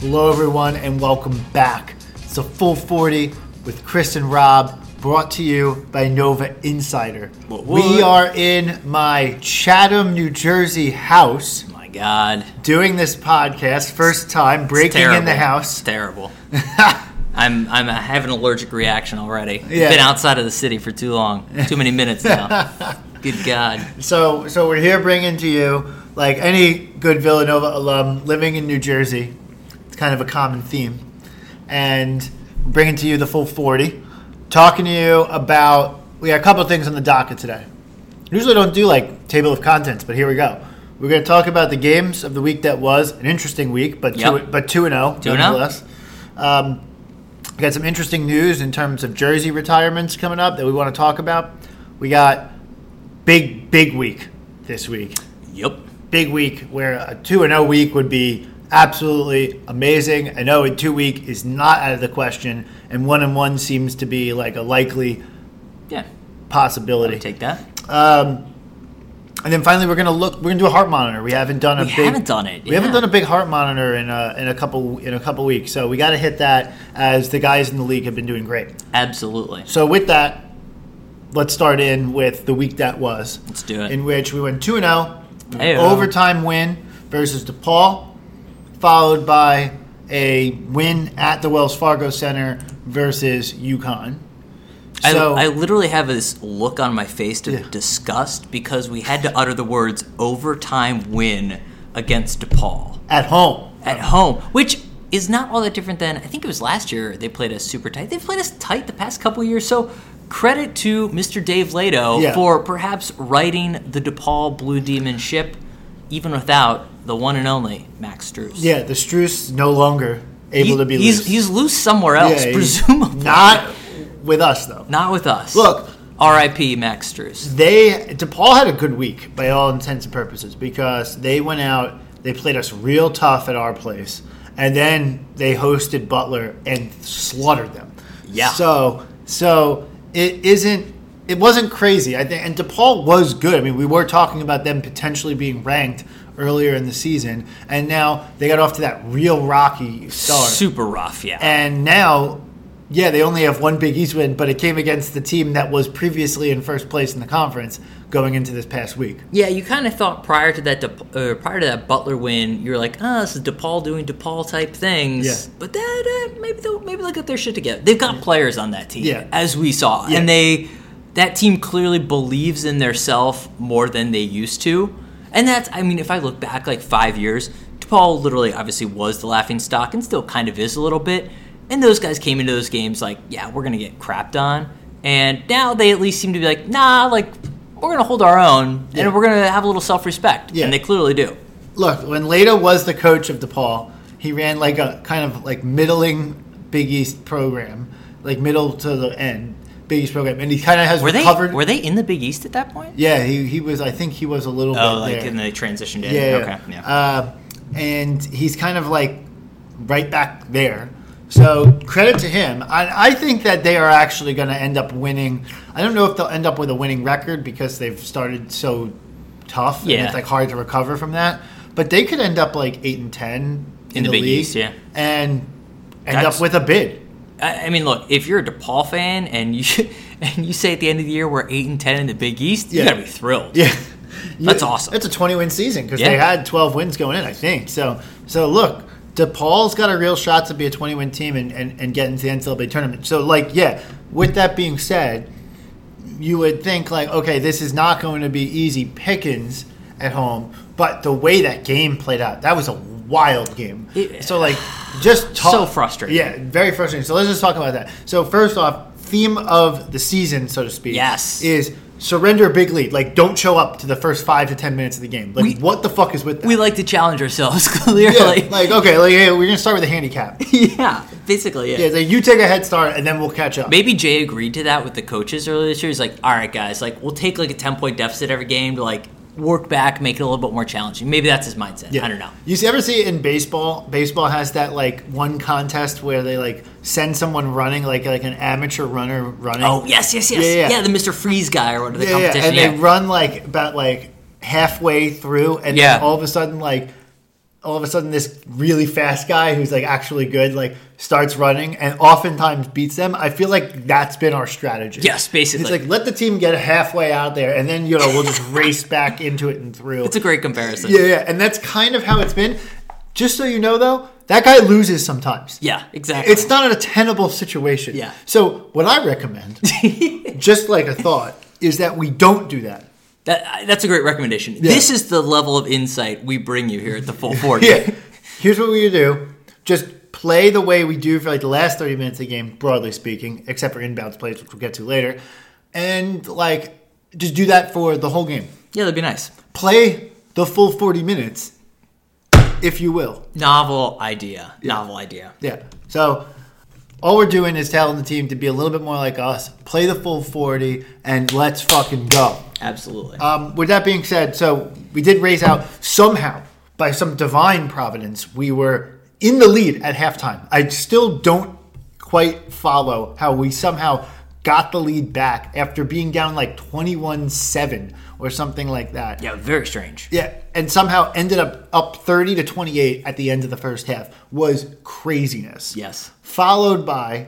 Hello, everyone, and welcome back. It's a full 40 with Chris and Rob, brought to you by Nova Insider. What, We are in my Chatham, New Jersey house oh My God. doing this podcast. First time breaking in the It's house. terrible. I'm I'm having an allergic reaction already. Yeah. Been outside of the city for too long. Too many minutes now. Good God. So, so we're here bringing to you, like any good Villanova alum living in New Jersey, it's kind of a common theme, and bringing to you the full 40, talking to you about we got a couple of things on the docket today. Usually don't do like table of contents, but here we go. We're going to talk about the games of the week that was an interesting week, but two, Yep. but two and zero 2-0. nonetheless. Um, we got some interesting news in terms of jersey retirements coming up that we want to talk about. We got big big week this week. Yep. Big week where a two and zero week would be absolutely amazing. I know a two week is not out of the question, and one and one seems to be like a likely Yeah. possibility. Take that. Um, and then finally, we're gonna look. We're gonna do a Hart monitor. We haven't done a We big. haven't done it, We haven't done a big Hart monitor in a, in a couple in a couple weeks. So we got to hit that as the guys in the league have been doing great. Absolutely. So with that, let's start in with the week that was. Let's do it. In which we went two and zero, overtime win versus DePaul, followed by a win at the Wells Fargo Center versus UConn. I, So I literally have this look on my face of Yeah. disgust because we had to utter the words overtime win against DePaul at home, at home, which is not all that different than I think it was last year they played us super tight. They've played us tight the past couple years. So credit to Mr. Dave Leitao Yeah. for perhaps writing the DePaul Blue Demon ship even without the one and only Max Strus. yeah, the Strus no longer able He- to be he's, loose. he's loose somewhere else, Yeah, presumably. not with us though. Not with us. Look. R.I.P. Max Strus. They DePaul had a good week by all intents and purposes because they went out, they played us real tough at our place, and then they hosted Butler and slaughtered them. Yeah. So so it isn't it wasn't crazy. I think and DePaul was good. I mean, we were talking about them potentially being ranked earlier in the season, and now they got off to that real rocky start. Super rough, yeah. And now, yeah, they only have one Big East win, but it came against the team that was previously in first place in the conference going into this past week. Yeah, you kind of thought prior to that De- uh, prior to that Butler win, you're like, oh, this is DePaul doing DePaul type things. Yeah. But that uh, maybe they'll maybe they'll get their shit together. They've got players on that team, Yeah. as we saw, Yeah. and they that team clearly believes in their self more than they used to. And that's, I mean, if I look back like five years, DePaul literally obviously was the laughing stock and still kind of is a little bit. And those guys came into those games like, yeah, we're gonna get crapped on. And now they at least seem to be like, nah, like we're gonna hold our own Yeah. and we're gonna have a little self respect. Yeah. And they clearly do. Look, when Leitao was the coach of DePaul, he ran like a kind of like middling Big East program, like middle to the end Big East program, and he kind of has Were they recovered. were they in the Big East at that point? yeah, he, he was. I think he was a little Oh, bit like there. and they transitioned in. Yeah. Okay. Yeah. Uh, and he's kind of like right back there. So credit to him. I, I think that they are actually going to end up winning. I don't know if they'll end up with a winning record because they've started so tough. Yeah. And it's like hard to recover from that. But they could end up like eight and ten in, the Big league East, yeah. and end That's- up with a bid. I, I mean, look, if you're a DePaul fan and you and you say at the end of the year we're eight and ten in the Big East, Yeah. you gotta be thrilled. Yeah. That's awesome. It's a 20 win season because Yeah. they had 12 wins going in, I think. So, so look, DePaul's got a real shot to be a 20 win team and, and, and get into the NCAA tournament. So, like, yeah, with that being said, you would think, like, okay, this is not going to be easy pickings at home. But the way that game played out, that was a wild game. It- so, like, just talk. So frustrating. Yeah, very frustrating. So, let's just talk about that. So, first off, theme of the season, so to speak. Yes. Is surrender a big lead. Like, don't show up to the first five to ten minutes of the game. Like, We- what the fuck is with that? We like to challenge ourselves, yeah, clearly. like okay, like yeah, we're gonna start with a handicap. Yeah, basically, yeah. Yeah, like you take a head start and then we'll catch up. Maybe Jay agreed to that with the coaches earlier this year. He's like, all right, guys, like we'll take like a ten point deficit every game to like work back, make it a little bit more challenging. Maybe that's his mindset. Yeah. I don't know. You see, ever see it in baseball? Baseball has that like one contest where they like send someone running, like like an amateur runner running. Oh yes, yes, yes. Yeah, Yeah, yeah. the Mr. Freeze guy or whatever the yeah, yeah, and Yeah, they run like about like halfway through, and Yeah. then all of a sudden, like all of a sudden, this really fast guy who's like actually good, like starts running, and oftentimes beats them. I feel like that's been our strategy. Yes, basically. It's like let the team get halfway out there, and then you know we'll just race back into it and through. It's a great comparison. Yeah, yeah, and that's kind of how it's been. Just so you know, though, that guy loses sometimes. Yeah, exactly. It's not a tenable situation. Yeah. So what I recommend, just like a thought, is that we don't do that. That, that's a great recommendation. This is the level of insight we bring you here at the full 40. Yeah. Here's what we do: just play the way we do for like the last 30 minutes of the game, broadly speaking, except for inbounds plays, which we'll get to later, and like just do that for the whole game. Yeah, that'd be nice. Play the full 40 minutes, if you will. Novel idea. Novel idea. Yeah. So all we're doing is telling the team to be a little bit more like us, play the full 40, and let's fucking go. Absolutely. Um, with that being said, so we did raise out somehow by some divine providence. We were in the lead at halftime. I still don't quite follow how we somehow got the lead back after being down like 21 7 or something like that. yeah, very strange. Yeah, and somehow ended up up 30 to 28 at the end of the first half was craziness. Yes. Followed by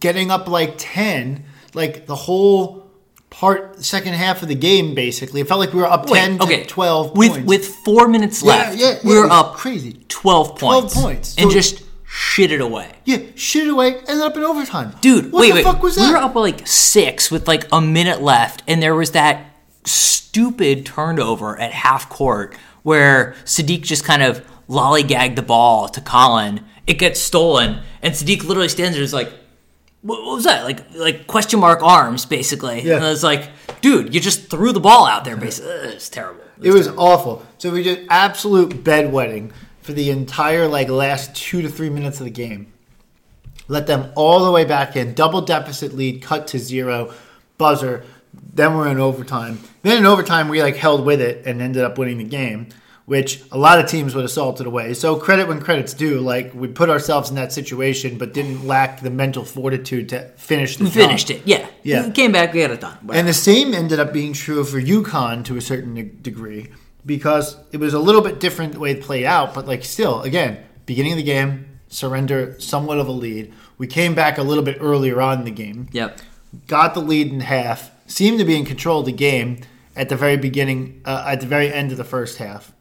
getting up like 10, like the whole part second half of the game basically. It felt like we were up 10 okay. to 12 with points. with four minutes Yeah, left. yeah, we yeah, were up crazy. 12 points 12 points. points. And just shit it away. yeah, shit it away, ended up in overtime. Dude, what wait, the wait. fuck was that? We were up like six with like a minute left, and there was that stupid turnover at half court where Saddiq just kind of lollygagged the ball to Collin. It gets stolen, and Saddiq literally stands there and is like, what, was that? Like, like question mark arms, basically. Yeah. And it's like, dude, you just threw the ball out there, basically. It's terrible. It was awful. So we did absolute bedwetting for the entire like last two to three minutes of the game. Let them all the way back in, double deficit lead, cut to zero, buzzer. Then we're in overtime. Then in overtime we like held with it and ended up winning the game, which a lot of teams would have salted away. So credit when credit's due. Like we put ourselves in that situation, but didn't lack the mental fortitude to finish the We job. finished it. Yeah. Yeah. We came back, we got it done. And the same ended up being true for UConn to a certain degree because it was a little bit different the way it played out, but like still, again, beginning of the game, surrender somewhat of a lead. We came back a little bit earlier on in the game, yep. got the lead in half, seemed to be in control of the game at the very beginning, uh, at the very end of the first half.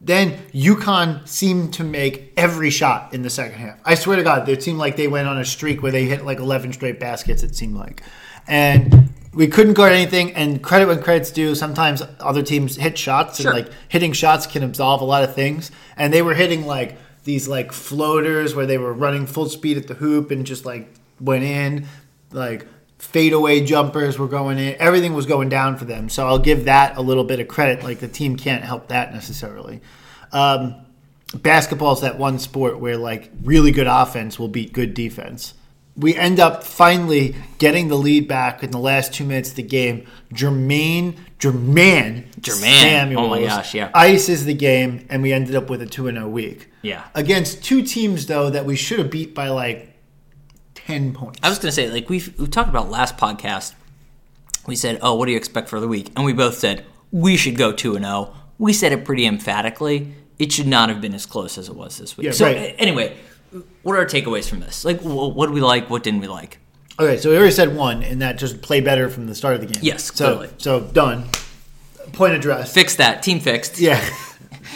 Then UConn seemed to make every shot in the second half. I swear to God, it seemed like they went on a streak where they hit like 11 straight baskets, it seemed like. And we couldn't guard anything, and credit when credit's due. Sometimes other teams hit shots, Sure. and like hitting shots can absolve a lot of things. And they were hitting like these like floaters where they were running full speed at the hoop and just like went in. Like fadeaway jumpers were going in. Everything was going down for them. So I'll give that a little bit of credit. Like the team can't help that necessarily. Um, basketball's that one sport where like really good offense will beat good defense. We end up finally getting the lead back in the last two minutes of the game. Jermaine, Jermaine, Jermaine. Samuels Oh my gosh, yeah. ices the game, and we ended up with a two and zero week. Yeah. against two teams though that we should have beat by like ten points. I was going to say, like, we've, we talked about last podcast. We said, oh, what do you expect for the week? And we both said, we should go 2 and 0. We said it pretty emphatically. It should not have been as close as it was this week. Yeah, so, right. anyway, what are our takeaways from this? Like, what did we like? What didn't we like? Okay, so we already said one, and that just play better from the start of the game. Yes, so clearly. so done. Point addressed. Fix that. Team fixed. Yeah.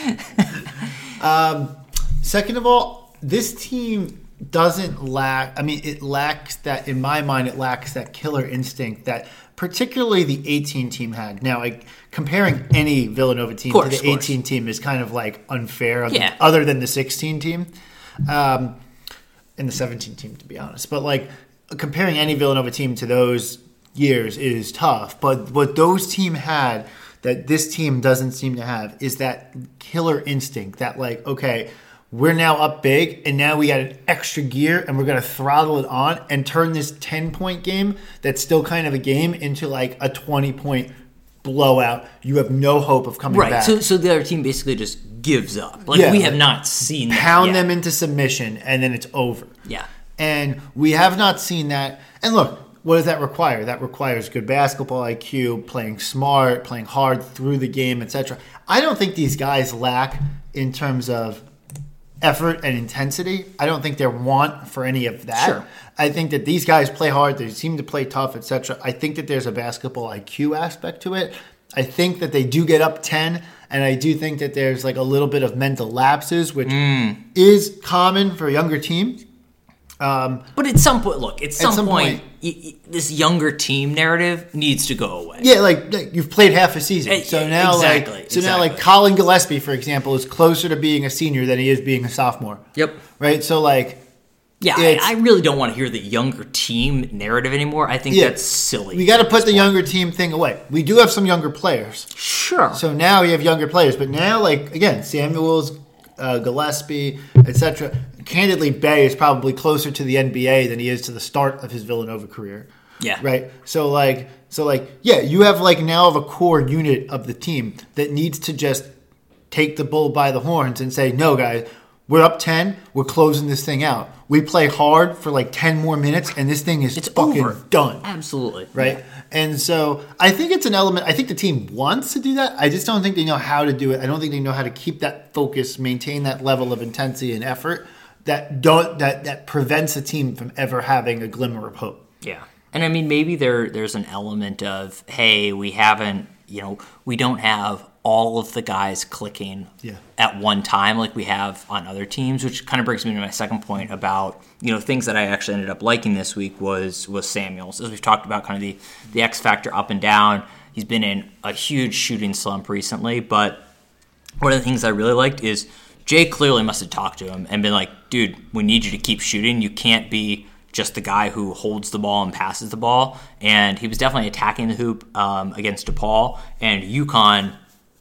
um, second of all, this team doesn't lack. I mean, it lacks that. In my mind, it lacks that killer instinct that particularly the 18 team had. Now, like comparing any Villanova team Course, to the 18 team is kind of like unfair. Yeah. Other than the 16 team, um, and the 17 team, to be honest. But like. comparing any Villanova team to those years is tough. But what those team had that this team doesn't seem to have is that killer instinct that like okay we're now up big and now we got an extra gear and we're going to throttle it on and turn this 10 point game that's still kind of a game into like a 20 point blowout you have no hope of coming Right. back So so the other team basically just gives up. Like Yeah, we have like, not seen that pound them into submission and then it's over Yeah. and we have not seen that. And look, what does that require? That requires good basketball IQ, playing smart, playing hard through the game, etc. I don't think these guys lack in terms of effort and intensity. I don't think they're want for any of that. Sure. I think that these guys play hard. They seem to play tough, etc. I think that there's a basketball IQ aspect to it. I think that they do get up ten, and I do think that there's like a little bit of mental lapses, which Mm. is common for younger teams. Um, But at some point, look, at some, some point, point- this younger team narrative needs to go away. Yeah, like, like you've played half a season, Eh, so now exactly, like so now like. Collin Gillespie, for example, is closer to being a senior than he is being a sophomore. Yep. Right. So like, Yeah, I, I really don't want to hear the younger team narrative anymore. I think yeah, that's silly. We got to put the point. younger team thing away. We do have some younger players, Sure. so now we have younger players. But now, like again, Samuels, uh, Gillespie, etc. Candidly, Bey is probably closer to the NBA than he is to the start of his Villanova career. yeah. right? So like, so like, yeah, you have like now of a core unit of the team that needs to just take the bull by the horns and say, no, guys, we're up ten, we're closing this thing out. We play hard for like ten more minutes, and this thing is It's fucking over. done, Absolutely. right? And so I think it's an element. I think the team wants to do that. I just don't think they know how to do it. I don't think they know how to keep that focus, maintain that level of intensity and effort that don't that that prevents a team from ever having a glimmer of hope. Yeah. And I mean, maybe there there's an element of, hey, we haven't, you know, we don't have all of the guys clicking Yeah. at one time like we have on other teams, which kind of brings me to my second point about, you know, things that I actually ended up liking this week was was Samuels. As we've talked about kind of the, the X factor up and down. He's been in a huge shooting slump recently, but one of the things I really liked is Jay clearly must have talked to him and been like, dude, we need you to keep shooting. You can't be just the guy who holds the ball and passes the ball. And he was definitely attacking the hoop um, against DePaul. And UConn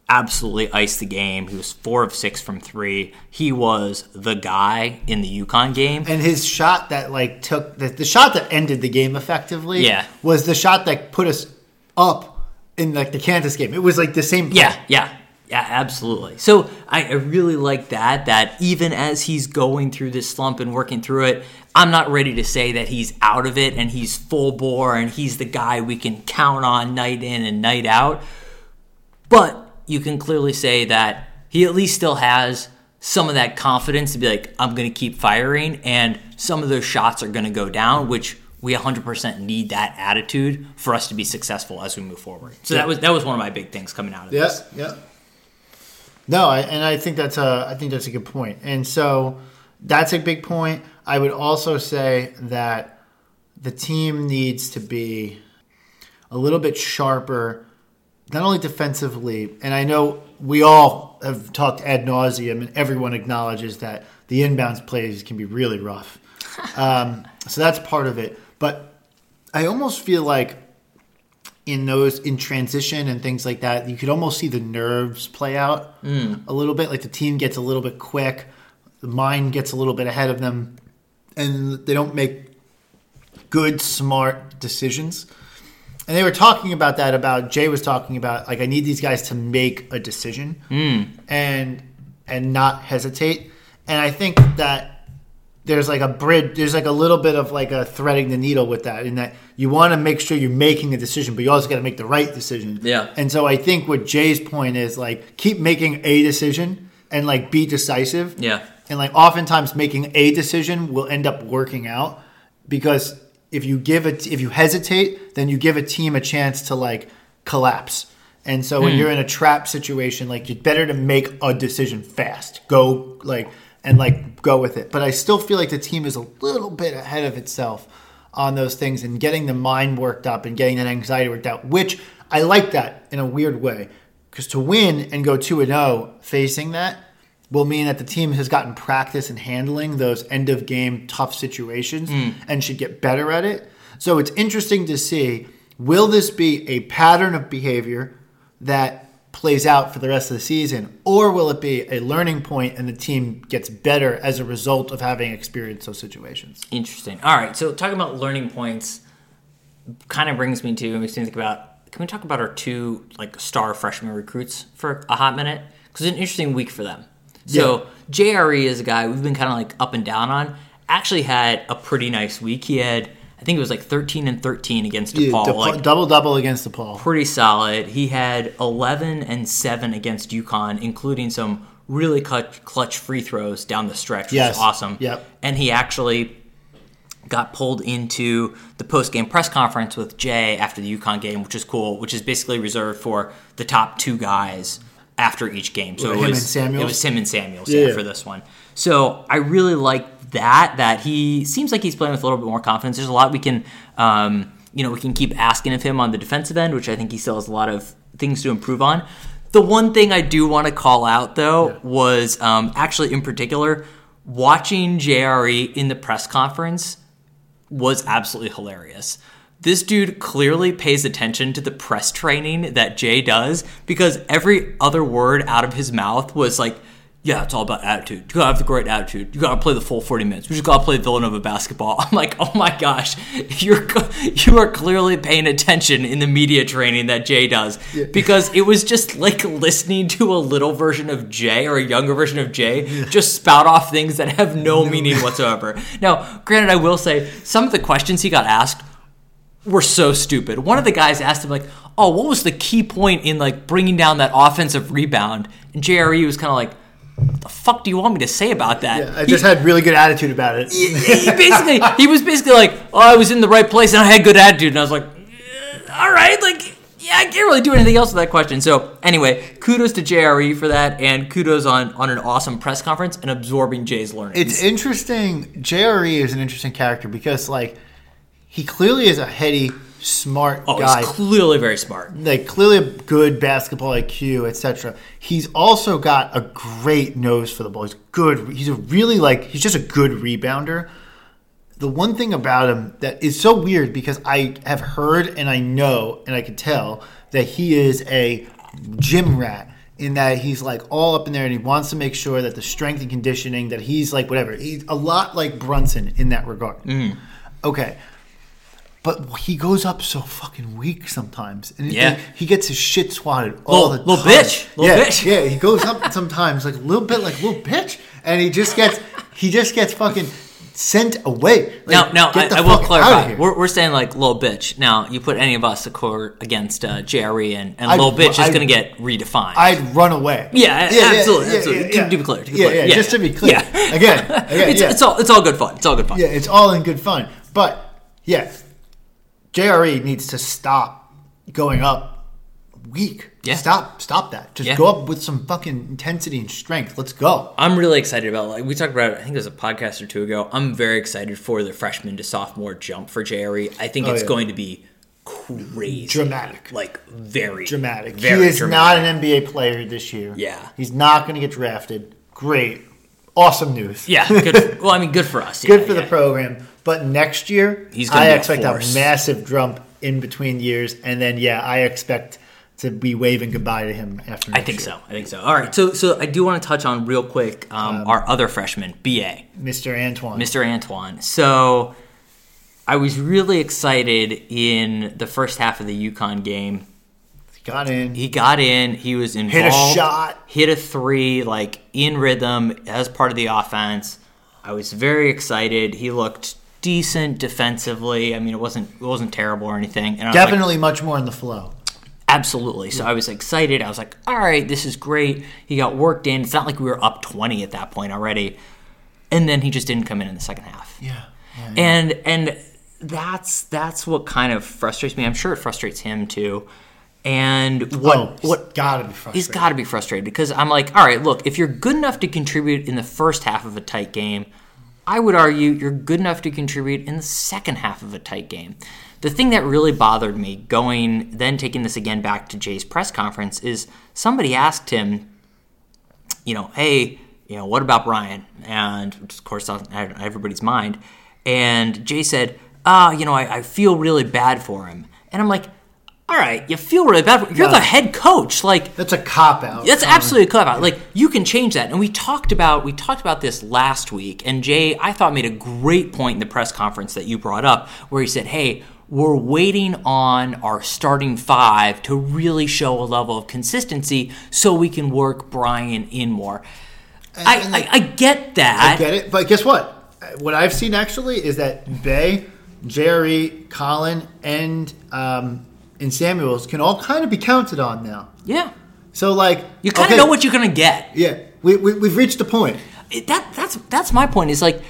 absolutely iced the game. He was four of six from three. He was the guy in the UConn game. And his shot that like took the, the shot that ended the game effectively Yeah. was the shot that put us up in like the Kansas game. It was like the same play. Yeah, yeah, yeah, absolutely. So I, I really like that. That even as he's going through this slump and working through it, I'm not ready to say that he's out of it and he's full bore and he's the guy we can count on night in and night out. But you can clearly say that he at least still has some of that confidence to be like, I'm going to keep firing, and some of those shots are going to go down, which we 100% need that attitude for us to be successful as we move forward. So that was that was one of my big things coming out of Yeah, this. yeah. No, I, and I think that's a I think that's a good point. And so that's a big point. I would also say that the team needs to be a little bit sharper, not only defensively. And I know we all have talked ad nauseum, and everyone acknowledges that the inbounds plays can be really rough. Um, so that's part of it. But I almost feel like in those in transition and things like that, you could almost see the nerves play out a little bit. Like the team gets a little bit quick, the mind gets a little bit ahead of them, and they don't make good, smart decisions. And they were talking about that. About Jay was talking about like I need these guys to make a decision hmm. and and not hesitate. And I think that there's like a bridge there's like a little bit of like a threading the needle with that in that you want to make sure you're making a decision but you also got to make the right decision Yeah. and so i think what jay's point is like keep making a decision and like be decisive Yeah. and like oftentimes making a decision will end up working out because if you give it if you hesitate then you give a team a chance to like collapse. And so when hmm. you're in a trap situation like it's better to make a decision fast. Go like and like go with it. But i still feel like the team is a little bit ahead of itself on those things and getting the mind worked up and getting that anxiety worked out which i like that in a weird way. Because to win and go 2 and 0 facing that will mean that the team has gotten practice in handling those end of game tough situations mm. and should get better at it. So it's interesting to see will this be a pattern of behavior that plays out for the rest of the season, or will it be a learning point and the team gets better as a result of having experienced those situations? Interesting. All right. So talking about learning points kind of brings me to makes me think about. Can we talk about our two like star freshman recruits for a hot minute? Because it's an interesting week for them. So JRE is a guy we've been kind of like up and down on. Actually had a pretty nice week. He had I think it was like 13 and 13 against DePaul. DePaul- like double double against DePaul. pretty solid. He had 11 and 7 against UConn, including some really clutch, clutch free throws down the stretch, which Yes. is awesome. Yep. And he actually got pulled into the post game press conference with Jay after the UConn game, which is cool, which is basically reserved for the top two guys after each game. So Him it and was? It was him and Samuels Yeah. yeah, for this one. So I really like that. That he seems like he's playing with a little bit more confidence. There's a lot we can, um, you know, we can keep asking of him on the defensive end, which I think he still has a lot of things to improve on. The one thing I do want to call out though was um, actually in particular watching JRE in the press conference was absolutely hilarious. This dude clearly pays attention to the press training that Jay does because every other word out of his mouth was like, yeah, it's all about attitude. You gotta have the great attitude. You gotta play the full 40 minutes. We just gotta play Villanova basketball. I'm like, oh my gosh, you're you are clearly paying attention in the media training that Jay does because it was just like listening to a little version of Jay or a younger version of Jay just spout off things that have no meaning whatsoever. Now, granted, I will say some of the questions he got asked were so stupid. One of the guys asked him like, "Oh, what was the key point in like bringing down that offensive rebound?" And JRE was kind of like, "What the fuck do you want me to say about that?" I just had really good attitude about it. he, he basically he was basically like, "Oh, I was in the right place and I had good attitude." And I was like, "Eh, "All right, like." Yeah, I can't really do anything else with that question. So anyway, kudos to JRE for that, and kudos on on an awesome press conference and absorbing Jay's learning. It's interesting. JRE is an interesting character because, like, he clearly is a heady, smart oh, guy. he's clearly very smart. like clearly a good basketball IQ, etc. He's also got a great nose for the ball. He's good. He's a really like he's just a good rebounder. The one thing about him that is so weird because I have heard and I know and I can tell that he is a gym rat in that he's like all up in there and he wants to make sure that the strength and conditioning that he's like whatever. He's a lot like Brunson in that regard. Mm. Okay. But he goes up so fucking weak sometimes, and Yeah. and he gets his shit swatted all Little- the little time. bitch. Little yeah, bitch. yeah. He goes up sometimes like a little bit like little bitch, and he just gets he just gets fucking sent away. Like, Now, now I, I will clarify. We're, we're saying like little bitch. Now, you put any of us a court against uh, JRE, and, and I'd- little bitch is going to get redefined. I'd run away. Yeah, absolutely, absolutely. To- to be clear, to be yeah, clear. yeah, Yeah, just yeah. to be clear. Yeah. Again, again, it's, yeah. it's all it's all good fun. It's all good fun. Yeah, it's all in good fun. But yeah, JRE needs to stop going up weak. Yeah. Stop stop that. Just Yeah. go up with some fucking intensity and strength. Let's go. I'm really excited about like we talked about. it, I think it was a podcast or two ago. I'm very excited for the freshman to sophomore jump for JRE. I think Oh, it's yeah. going to be crazy, Dramatic. like very Dramatic. Very he is dramatic. not an NBA player this year. Yeah. He's not going to get drafted. Great. Awesome news. Yeah, good. well, I mean, good for us. Good yeah, for the program. But next year, He's I be a expect a, massive jump in between years. And then, yeah, I expect to be waving goodbye to him after I think year. so. I think so. All right. So, so I do want to touch on real quick um, our other freshman, BA. Mr. Antoine. Mr. Antoine. So I was really excited in the first half of the UConn game. He got in. He got in, he was Hit involved, a shot. hit a three, like in rhythm as part of the offense. I was very excited. He looked decent defensively. I mean, it wasn't it wasn't terrible or anything. And I was like, Definitely much more in the flow. Absolutely. So I was excited. I was like, all right, this is great. He got worked in. It's not like we were up 20 at that point already. And then he just didn't come in in the second half. Yeah. yeah. And and that's that's what kind of frustrates me. I'm sure it frustrates him too. And what oh, what gotta be frustrating. he's got to be frustrated because I'm like, all right, look, if you're good enough to contribute in the first half of a tight game, I would argue you're good enough to contribute in the second half of a tight game. The thing that really bothered me going, then taking this again back to Jay's press conference, is somebody asked him, you know, hey, you know, what about Bryan? And of course everybody's mind. And Jay said, ah, you know, I, I feel really bad for him. And I'm like, all right, you feel really bad. For, you're the head coach. Like That's a cop out. that's absolutely a cop out. Like you can change that, and we talked about we talked about this last week. And Jay, I thought made a great point in the press conference that you brought up, where he said, "Hey, we're waiting on our starting five to really show a level of consistency, so we can work Bryan in more." I, and, like, I, I get that. I get it, but guess what? What I've seen actually is that Bey, Jerry, Collin, and um, and Samuels can all kind of be counted on now. Yeah, So like you kind of okay, know what you're gonna get. Yeah, we, we we've reached a point. it- that that's that's my point is like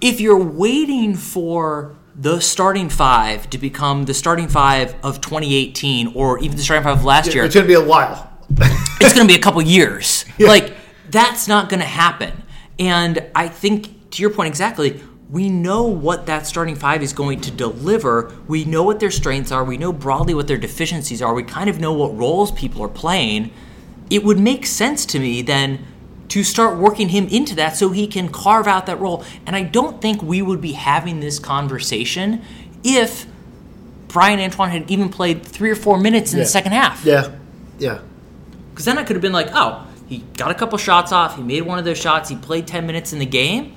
if you're waiting for the starting five to become the starting five of 2018 or even the starting five of last year It's gonna be a while. it's going to be a couple years like that's not going to happen and i think to your point exactly we know what that starting five is going to deliver we know what their strengths are we know broadly what their deficiencies are we kind of know what roles people are playing it would make sense to me then to start working him into that so he can carve out that role. And I don't think we would be having this conversation if Bryan Antoine had even played three or four minutes in Yeah. the second half. Yeah, yeah. Because then I could have been like, oh, he got a couple shots off, he made one of those shots, he played 10 minutes in the game.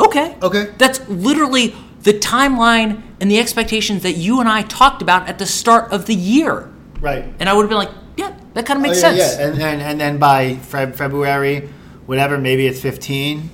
Okay. Okay. That's literally the timeline and the expectations that you and I talked about at the start of the year. Right. And I would have been like, yeah, that kind of makes Oh, yeah, sense. Yeah, and, and and then by Feb- February, whatever, maybe it's fifteen,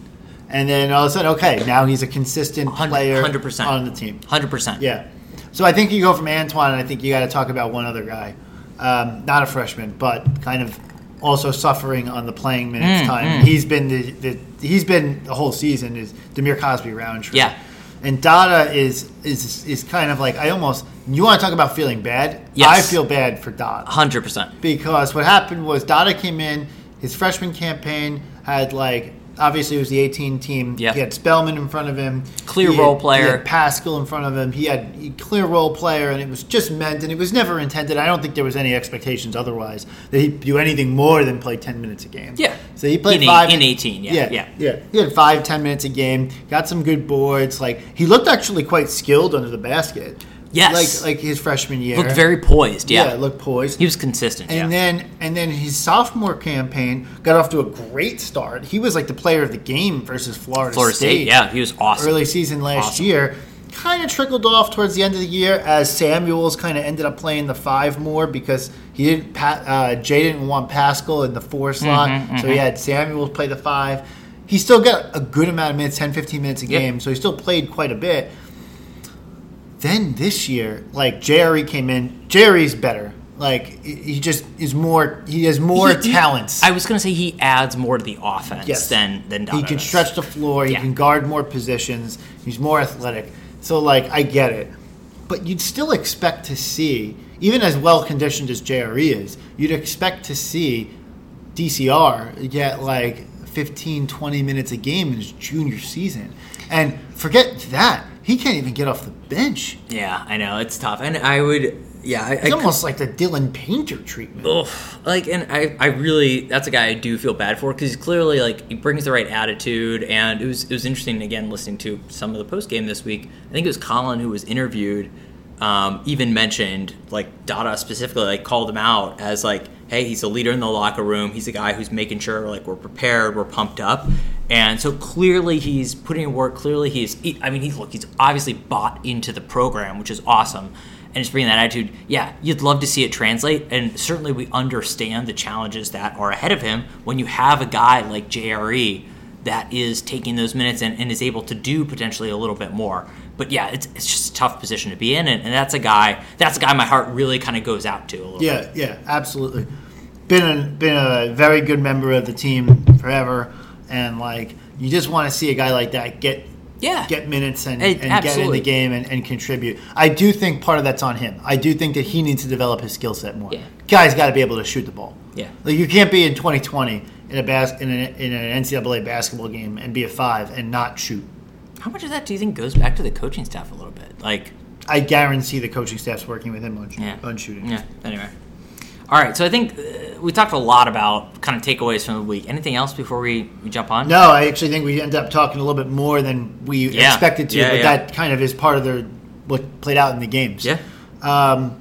and then all of a sudden, okay, now he's a consistent Hundred- player 100%. on the team. 100%. Yeah. So I think you go from Antoine, and I think you got to talk about one other guy, um, not a freshman, but kind of also suffering on the playing Mm, minutes time. He's been the, the he's been the whole season is Dhamir Cosby Roundtree. Yeah. And Dada is is is kind of like I almost you want to talk about feeling bad. Yes. I feel bad for Dada 100%. because what happened was Dada came in his freshman campaign had like obviously it was the 18 team. Yep. He had Spellman in front of him. Clear He had- role player. He had Paschall in front of him. He had a clear role player, and it was just meant, and it was never intended. I don't think there was any expectations otherwise that he'd do anything more than play 10 minutes a game. Yeah. So he played In five in 18, yeah, yeah, yeah. yeah. He had five, 10 minutes a game. Got some good boards. Like he looked actually quite skilled under the basket. Yes. Like like his freshman year. Looked very poised, yeah. yeah, looked poised. he was consistent, And yeah. then and then his sophomore campaign got off to a great start. He was like the player of the game versus Florida, Florida State, yeah, he was awesome. Early season last Awesome. year. Kind of trickled off towards the end of the year as Samuels kind of ended up playing the five more because he didn't. Uh, Jay didn't want Paschall in the four slot, Mm-hmm, so he had Samuels play the five. He still got a good amount of minutes, 10, 15 minutes a Yep. game, so he still played quite a bit. Then this year, like JRE came in, JRE's better. Like he he just is more. He has more He- he- talents. I was going to say he adds more to the offense Yes. than than he can stretch the floor. He Yeah. can guard more positions. He's more athletic. So like I get it, but you'd still expect to see, even as well conditioned as JRE is, you'd expect to see DCR get like 15, 20 minutes a game in his junior season. And forget that, he can't even get off the bench. Yeah, I know it's tough, and I would, yeah, I, It's I almost like the Dylan Painter treatment. Oof. like and I, I really that's a guy I do feel bad for because he's clearly like he brings the right attitude and it was it was interesting again listening to some of the post game this week I think it was Collin who was interviewed um, even mentioned like Dada specifically like called him out as like hey he's a leader in the locker room he's a guy who's making sure like we're prepared we're pumped up and so clearly he's putting in work clearly he's I mean he's look he's obviously bought into the program which is awesome and just bringing that attitude, yeah, you'd love to see it translate. And certainly we understand the challenges that are ahead of him when you have a guy like JRE that is taking those minutes and, and is able to do potentially a little bit more. But yeah, it's, it's just a tough position to be in. And, and that's a guy, that's a guy my heart really kind of goes out to a little Yeah, yeah, absolutely. Been a, been a very good member of the team forever, and like you just want to see a guy like that get Yeah. get minutes and, Hey, and get in the game and, and contribute. I do think part of that's on him. I do think that he needs to develop his skill set more. Yeah. Guy's got to be able to shoot the ball. Yeah. like you can't be in 2020 in a bas- in, a, in an NCAA basketball game and be a five and not shoot. How much of that do you think goes back to the coaching staff a little bit? Like, I guarantee the coaching staff's working with him on, yeah. on shooting. Yeah, anyway. All right, so I think uh, we talked a lot about kind of takeaways from the week. Anything else before we, we jump on? No, I actually think we ended up talking a little bit more than we Yeah. expected to, Yeah, but yeah. that kind of is part of the what played out in the games. Yeah. Um,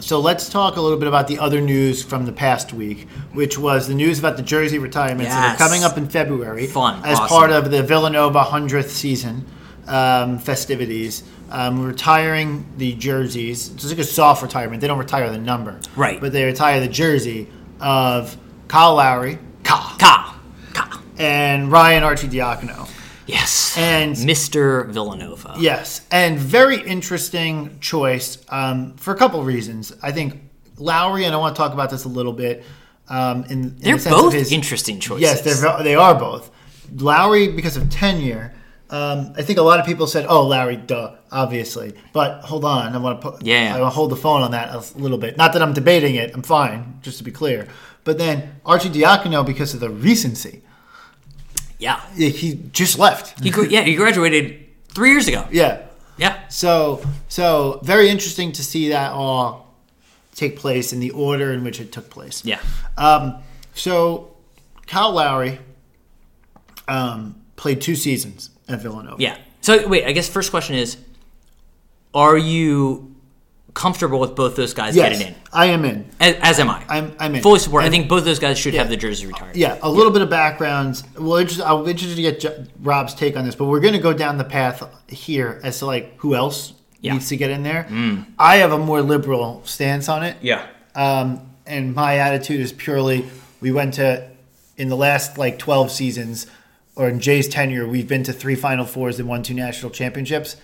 so let's talk a little bit about the other news from the past week, which was the news about the jersey retirements that are coming up in February Fun, as awesome. part of the Villanova 100th season um, festivities. Um, retiring the jerseys. It's like a soft retirement. They don't retire the number. Right. But they retire the jersey of Kyle Lowry, Ka, Ka. Ka. and Ryan Arcidiacono. Yes. And- Mr. Villanova. Yes, and very interesting choice um, for a couple reasons. I think Lowry, and I want to talk about this a little bit. Um, in, in They're the both his- interesting choices. Yes, they're, they are both. Lowry because of tenure. Um, I think a lot of people said, "Oh, Larry, duh, obviously." But hold on, I want to put, Yeah. I want to hold the phone on that a little bit. Not that I'm debating it. I'm fine, just to be clear. But then Arcidiacono because of the recency. Yeah. He just left. He, yeah, he graduated three years ago. Yeah. Yeah. So, so very interesting to see that all take place in the order in which it took place. Yeah. Um, so, Kyle Lowry um, played two seasons at Villanova. Yeah. So wait, I guess first question is, are you comfortable with both those guys Yes, getting in? I am in. As, as am I. I'm, I'm in. fully support. I think both those guys should Yeah. have the jersey retired. Yeah, a little bit of backgrounds. Well, interest, be interested to get Rob's take on this, but we're going to go down the path here as to like who else Yeah. Mm. needs to get in there. I have a more liberal stance on it. Yeah. Um, and my attitude is purely we went to in the last like 12 seasons or in Jay's tenure we've been to three final fours and won two national championships.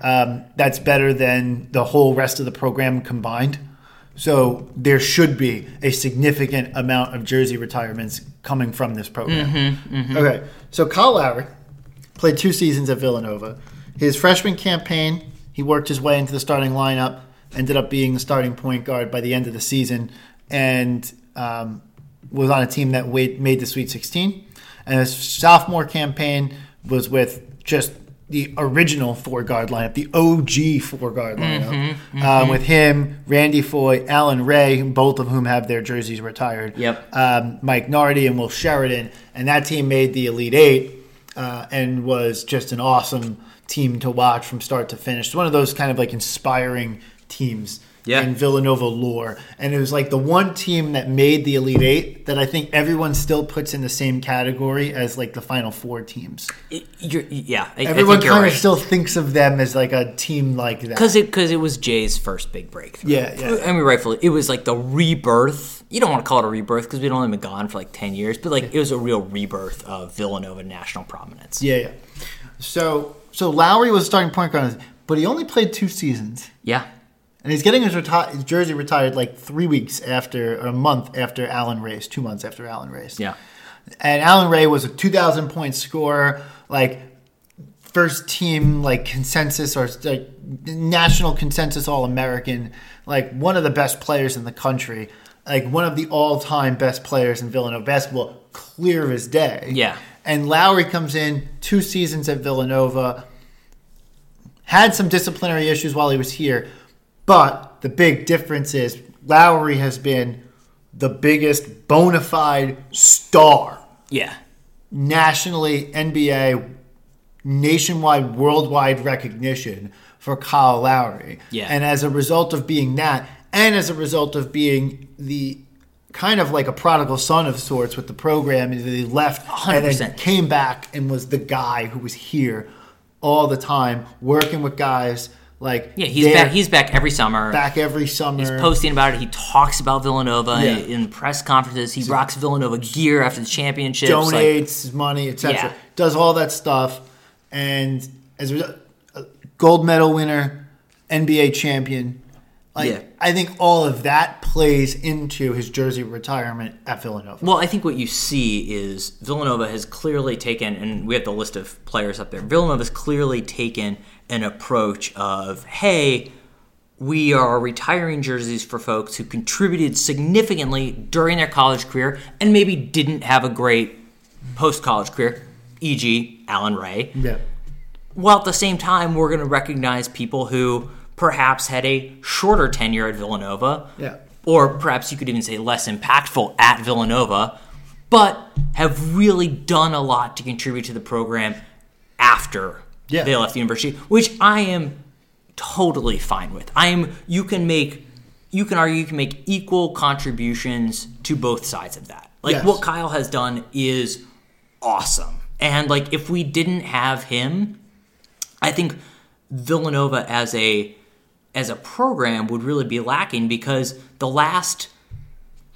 Um, that's better than the whole rest of the program combined. So there should be a significant amount of jersey retirements coming from this program. Okay, so Kyle Lowry played two seasons at Villanova. His freshman campaign, he worked his way into the starting lineup, ended up being the starting point guard by the end of the season, and um, was on a team that made the Sweet 16. And his sophomore campaign was with just the original four guard lineup, the OG four guard lineup, Um, with him, Randy Foye, Allan Ray, both of whom have their jerseys retired Yep. um, Mike Nardi and Will Sheridan, and that team made the Elite Eight uh, and was just an awesome team to watch from start to finish. It's one of those kind of like inspiring teams Yeah. in Villanova lore, and it was like the one team that made the Elite Eight that I think everyone still puts in the same category as like the Final Four teams. It- yeah. I, Everyone I think you're kind right. of still thinks of them as like a team like that. because it because it was Jay's first big breakthrough. Yeah, yeah. I mean, rightfully, it was like the rebirth. You don't want to call it a rebirth because we'd only been gone for like ten years, but like it was a real rebirth of Villanova national prominence. yeah, yeah. So so Lowry was starting point guard, but he only played two seasons. Yeah. And he's getting his, reti- his jersey retired like three weeks after, or a month after Allan Ray's, two months after Allan Ray's. Yeah. And Allan Ray was a 2,000 point scorer, like first team, like consensus or like national consensus All American, like one of the best players in the country, like one of the all time best players in Villanova basketball, clear as day. Yeah. And Lowry comes in two seasons at Villanova, had some disciplinary issues while he was here, but the big difference is Lowry has been the biggest bona fide star Yeah. nationally, NBA, nationwide, worldwide recognition for Kyle Lowry. Yeah. And as a result of being that, and as a result of being the kind of like a prodigal son of sorts with the program, and he left and then came back and was the guy who was here all the time, working with guys like Yeah. He's back. He's back every summer. back every summer. He's posting about it. He talks about Villanova Yeah. in press conferences. He rocks Villanova gear after the championships. like- donates money, etc. Yeah. Does all that stuff, and as a result, gold medal winner, NBA champion. Like Yeah. I think all of that plays into his jersey retirement at Villanova. Well, I think what you see is Villanova has clearly taken, and we have the list of players up there. Villanova has clearly taken an approach of, hey, we are retiring jerseys for folks who contributed significantly during their college career and maybe didn't have a great post college career, e.g., Allan Ray. Yeah, While at the same time, we're going to recognize people who perhaps had a shorter tenure at Villanova, yeah, or perhaps you could even say less impactful at Villanova, but have really done a lot to contribute to the program after Yeah. they left the university, which I am totally fine with. I am you can make you can argue you can make equal contributions to both sides of that. Like Yes. what Kyle has done is awesome. And like if we didn't have him, I think Villanova as a as a program would really be lacking because the last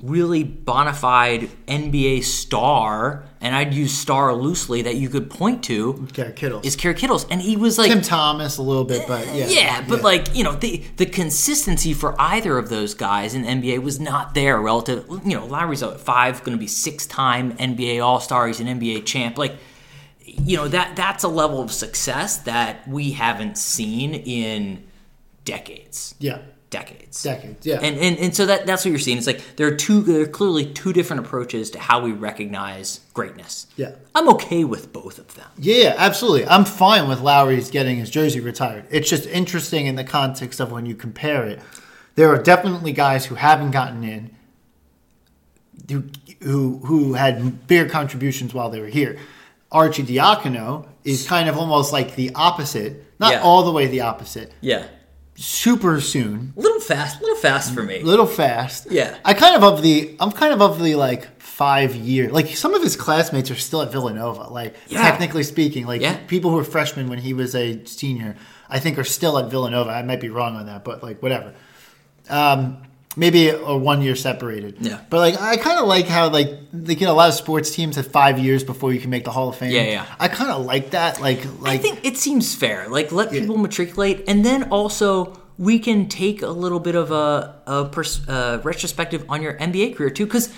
really bona fide NBA star, and I'd use star loosely that you could point to, Garrett Kittle. is Kerry Kittles, and he was like Tim Thomas a little bit, but yeah. yeah, but like you know, the the consistency for either of those guys in the NBA was not there. Relative, you know, Lowry's at five, going to be six time NBA All Star. He's an NBA champ. Like, you know that that's a level of success that we haven't seen in decades. yeah, Decades. decades. Yeah, And, and and so that that's what you're seeing. It's like there are two there are clearly two different approaches to how we recognize greatness. Yeah. I'm okay with both of them. Yeah, absolutely. I'm fine with Lowry's getting his jersey retired. It's just interesting in the context of when you compare it. There are definitely guys who haven't gotten in who who, who had bigger contributions while they were here. Arcidiacono is kind of almost like the opposite. Not Yeah. all the way the opposite. Yeah. Super soon. A little fast, a little fast for me. A little fast. Yeah. I kind of of the I'm kind of of the like five year like some of his classmates are still at Villanova. Like Yeah. technically speaking, like Yeah. people who were freshmen when he was a senior, I think are still at Villanova. I might be wrong on that, but like whatever. Um maybe a one year separated. Yeah. But like I kind of like how like they get a lot of sports teams have five years before you can make the Hall of Fame. Yeah, yeah. I kind of like that. Like like I think it seems fair. Like let people matriculate, and then also we can take a little bit of a, a pers- uh, retrospective on your NBA career too. Because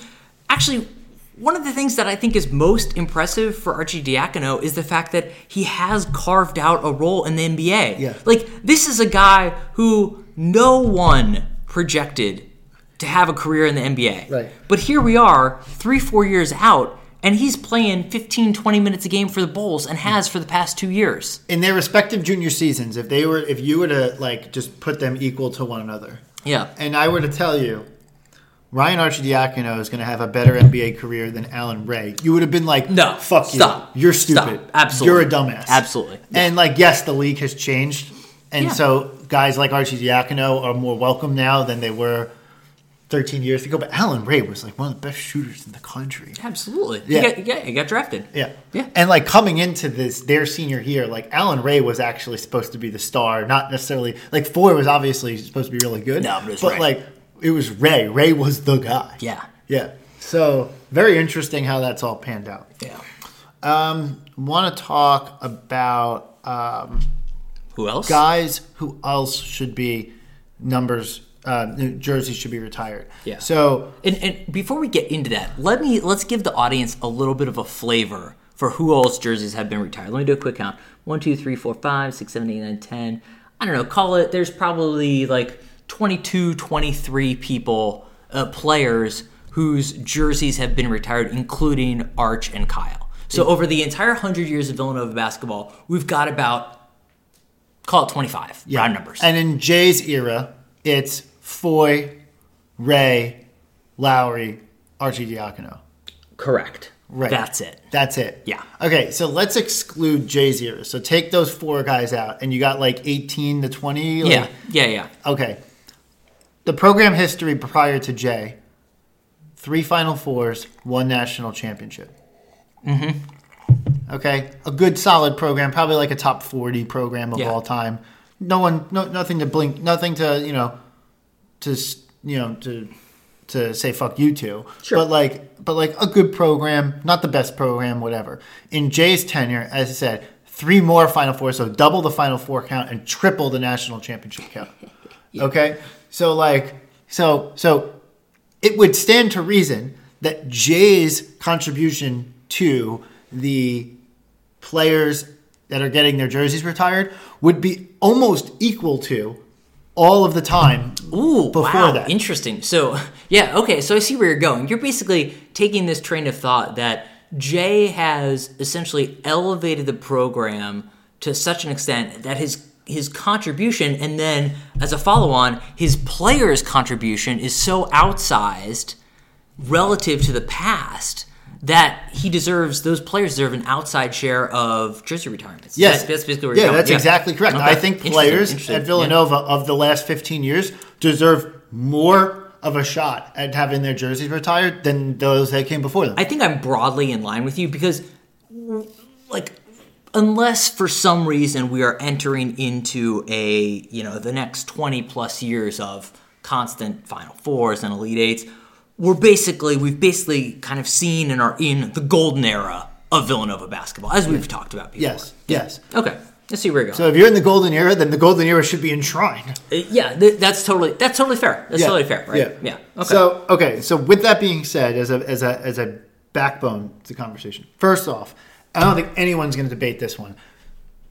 actually, one of the things that I think is most impressive for Arcidiacono is the fact that he has carved out a role in the NBA. Yeah. Like this is a guy who no one projected to have a career in the NBA. Right. But here we are, three, four years out, and he's playing 15, 20 minutes a game for the Bulls and has for the past two years. in their respective junior seasons, if they were if you were to like just put them equal to one another. Yeah. And I were to tell you, Ryan Arcidiacono is going to have a better NBA career than Allan Ray. You would have been like, No, fuck stop. you, you're stupid, Stop. Absolutely. you're a dumbass, Absolutely. And like, yes, the league has changed, and Yeah. so guys like Arcidiacono are more welcome now than they were 13 years ago. But Allan Ray was like one of the best shooters in the country. Absolutely. Yeah. He, got, he, got, he got drafted. Yeah. Yeah. And like coming into this their senior year, like Allan Ray was actually supposed to be the star, not necessarily like Foye was obviously supposed to be really good. No, but it was Ray. like it was Ray. Ray was the guy. Yeah. Yeah. So very interesting how that's all panned out. Yeah. Um, want to talk about um, Who else? guys who else should be numbers uh, jersey should be retired. Yeah. So And, and before we get into that, let me let's give the audience a little bit of a flavor for who all's jerseys have been retired. Let me do a quick count. One, two, three, four, five, six, seven, eight, nine, ten. I don't know, call it there's probably like 22, 23 people, uh, players whose jerseys have been retired, including Arch and Kyle. So over the entire hundred years of Villanova basketball, we've got about call it 25 yeah. round numbers. And in Jay's era, it's Foye, Ray, Lowry, Arcidiacono. Correct. Right. That's it. That's it. Yeah. Okay, so let's exclude Jay's era. So take those four guys out, and you got like 18 to 20. Like, Yeah. Yeah. Yeah. Okay. The program history prior to Jay three Final Fours, one national championship. Mm-hmm. Okay. A good, solid program, probably like a top 40 program of Yeah. all time. No one, no, nothing to blink, nothing to, you know, to, you know, to, to say fuck you to. Sure. But like, but like a good program, not the best program, whatever. In Jay's tenure, as I said, three more Final Four, so double the Final Four count and triple the national championship count. Okay, so like, so so it would stand to reason that Jay's contribution to the players that are getting their jerseys retired would be almost equal to all of the time Ooh, before wow, that. interesting. So, yeah, okay, so I see where you're going. You're basically taking this train of thought that Jay has essentially elevated the program to such an extent that his his contribution, and then as a follow on, his players' contribution is so outsized relative to the past that he deserves those players deserve an outside share of jersey retirements. Yes, That- that's basically where yeah, that's exactly correct. Okay. I think players interesting. at Yeah. Villanova of the last 15 years deserve more of a shot at having their jerseys retired than those that came before them. I think I'm broadly in line with you because, like, unless for some reason we are entering into a, you know, the next 20 plus years of constant Final Fours and Elite Eights, we're basically, we've basically kind of seen and are in the golden era of Villanova basketball, as we've talked about before. yes, yes. Okay, let's see where we go. So if you're in the golden era, then the golden era should be enshrined. Uh, yeah, th- that's totally, that's totally fair. That's Yeah, totally fair, right? Yeah. Yeah. Okay. So okay. So with that being said, as a as a as a backbone to the conversation, first off, I don't think anyone's going to debate this one.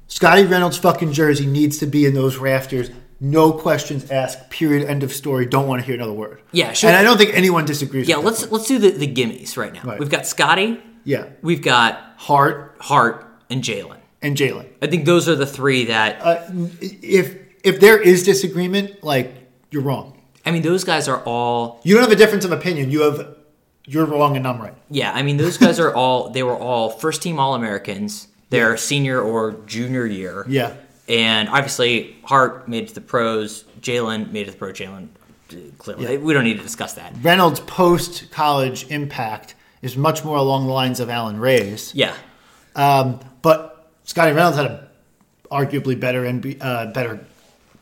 Scottie Reynolds' fucking jersey needs to be in those rafters. No questions asked. Period. End of story. Don't want to hear another word. Yeah, sure. And I don't think anyone disagrees. yeah, with let's let's do the, the gimmies right now. Right. We've got Scottie, Yeah. we've got Hart Hart, and Jalen. and Jalen. I think those are the three that Uh, if if there is disagreement, like you're wrong. I mean, those guys are all. You don't have a difference of opinion. You have you're wrong and I'm right. Yeah, I mean, those guys are all. They were all first team All Americans their senior or junior year. Yeah. And obviously, Hart made it to the pros. Jalen made it to the pro. Jalen, clearly, Yeah. we don't need to discuss that. Reynolds' post college impact is much more along the lines of Allan Ray's. Yeah, Um, but Scottie Reynolds had a arguably better and uh, better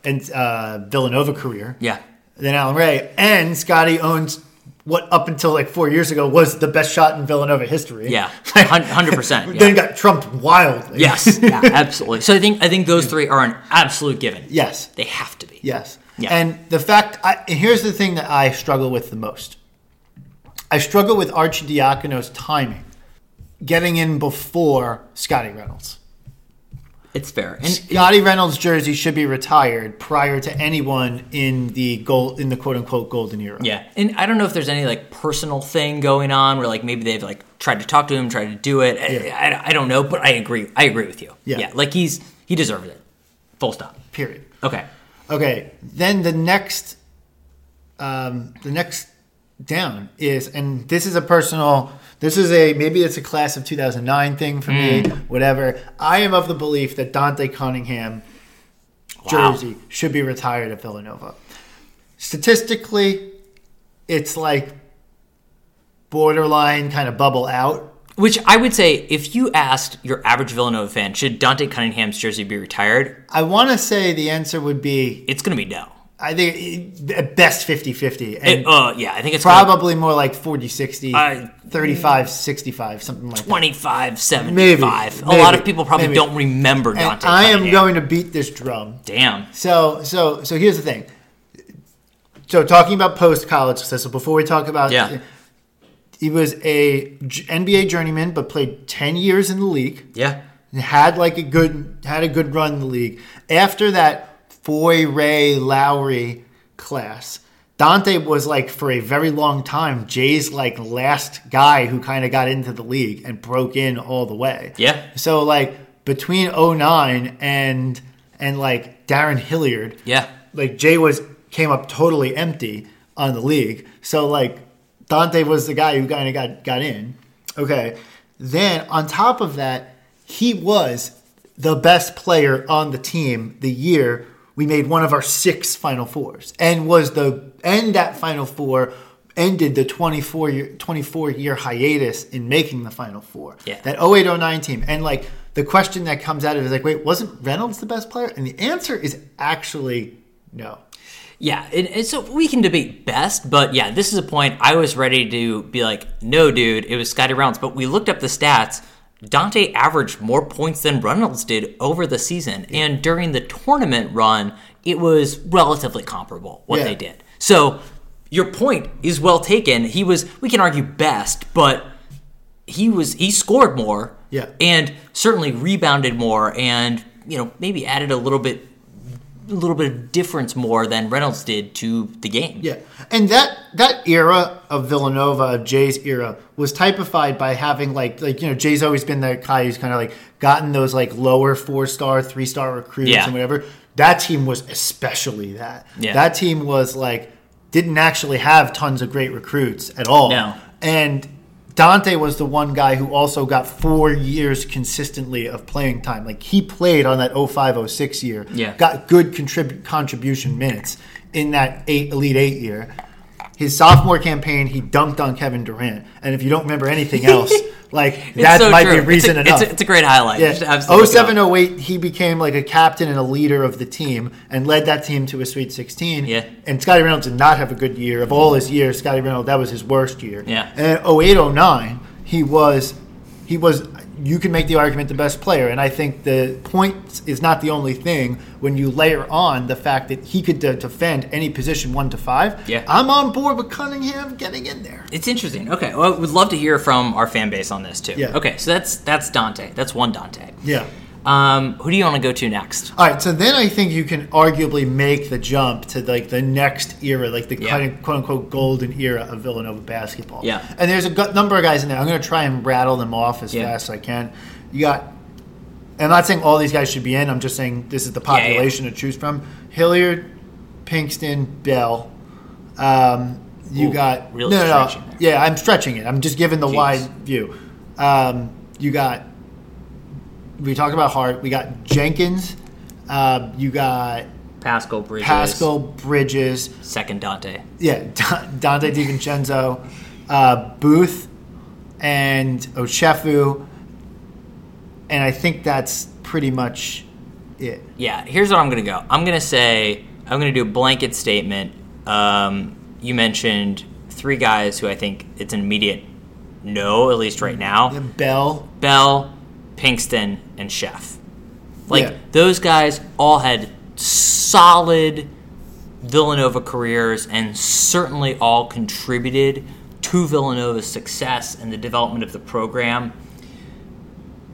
and uh, Villanova career yeah, than Allan Ray, and Scottie owns what up until like four years ago was the best shot in Villanova history. yeah, hundred percent. Then got trumped wildly. Yes, yeah, absolutely. So I think I think those three are an absolute given. yes. They have to be. Yes. Yeah. And the fact, I, and here's the thing that I struggle with the most. I struggle with Arcidiacono's timing, getting in before Scottie Reynolds. It's fair. And Scottie Reynolds' jersey should be retired prior to anyone in the gold in the quote unquote golden era. Yeah, and I don't know if there's any like personal thing going on where like maybe they've like tried to talk to him, tried to do it. I- Yeah. I, I, don't know, but I agree. I agree with you. Yeah. like he's he deserves it. Full stop. Period. Okay. Okay. Then the next, um, the next down is, and this is a personal. This is a maybe it's a class of 2009 thing for me. Hmm. Whatever. I am of the belief that Dante Cunningham Wow. jersey should be retired at Villanova. Statistically, it's like borderline kind of bubble out. Which I would say, if you asked your average Villanova fan, should Dante Cunningham's jersey be retired? I want to say the answer would be It's going to be no. I think at best 50-50 and It- uh, yeah, I think it's gonna- probably more like 40-60, Uh, 35-65, something like that. 25, 75. Maybe, a lot of people probably maybe. don't remember And Dante I am going to beat this drum. Damn. So so so here's the thing. So talking about post college success. So before we talk about Yeah. he was a NBA journeyman, but played ten years in the league. Yeah. and Had like a good had a good run in the league. After that Foye Ray Lowry class, Dante was like for a very long time Jay's like last guy who kind of got into the league and broke in all the way. Yeah. So like between 09 and and like Darrun Hilliard, Yeah. like Jay was came up totally empty on the league. So like Dante was the guy who kind of got got in. Okay. Then on top of that, he was the best player on the team the year we made one of our six final fours and was the and that final four ended the 24 year 24 year hiatus in making the final four Yeah. that 0809 team and like the question that comes out of it is like wait wasn't reynolds the best player and the answer is actually no Yeah, and, and so we can debate best, but yeah, this is a point I was ready to be like, no, dude, it was Scottie Reynolds. But we looked up the stats. Dante averaged more points than Reynolds did over the season, and during the tournament run, it was relatively comparable what Yeah. they did. So your point is well taken. He was, we can argue best, but he was he scored more, Yeah. and certainly rebounded more, and you know maybe added a little bit little bit of difference more than Reynolds did to the game. Yeah, and that that era of Villanova, of Jay's era, was typified by having like like you know Jay's always been the guy who's kind of like gotten those like lower four star, three star recruits Yeah. and whatever that team was especially that. Yeah. That team was like didn't actually have tons of great recruits at all. No. And Dante was the one guy who also got four years consistently of playing time. Like he played on that 05 06 year. Yeah. Got good contrib- contribution minutes in that eight Elite Eight year. His sophomore campaign, he dunked on Kevin Durant. And if you don't remember anything else, like that so might true. be reason it's a, enough. It's a, it's a great highlight. Yeah. absolutely look 07 08, he became like a captain and a leader of the team and led that team to a Sweet 16. Yeah. And Scottie Reynolds did not have a good year. Of all his years, Scottie Reynolds, that was his worst year. Yeah. And 08 09, he was, he was, you can make the argument the best player. And I think the point is not the only thing when you layer on the fact that he could de- defend any position one to five. Yeah. I'm on board with Cunningham getting in there. It's interesting. Okay, well, we'd love to hear from our fan base on this too. Yeah. Okay, so that's that's Dante. That's one Dante. Yeah. Um, who do you want to go to next? All right, so then I think you can arguably make the jump to like the next era, like the Yeah. kind of quote unquote golden era of Villanova basketball. Yeah. and there's a number of guys in there. I'm going to try and rattle them off as Yeah. fast as I can. You got. I'm not saying all these guys should be in. I'm just saying this is the Yeah, yeah. population to choose from: Hilliard, Pinkston, Bell. Um, you Ooh, got really no, no, no. Yeah, I'm stretching it. I'm just giving the Jeez. wide view. Um, you got we talked about Hart. We got Jenkins. Uh, you got Paschall Bridges. Paschall Bridges. Second Donte. Yeah, Donte DiVincenzo, uh, Booth, and Ochefu. And I think that's pretty much it. Yeah, here's what I'm going to go. I'm going to say, I'm going to do a blanket statement. Um, you mentioned three guys who I think it's an immediate no, at least right now The Bell. Bell, Pinkston, and Chef. Like, Yeah. those guys all had solid Villanova careers and certainly all contributed to Villanova's success and the development of the program.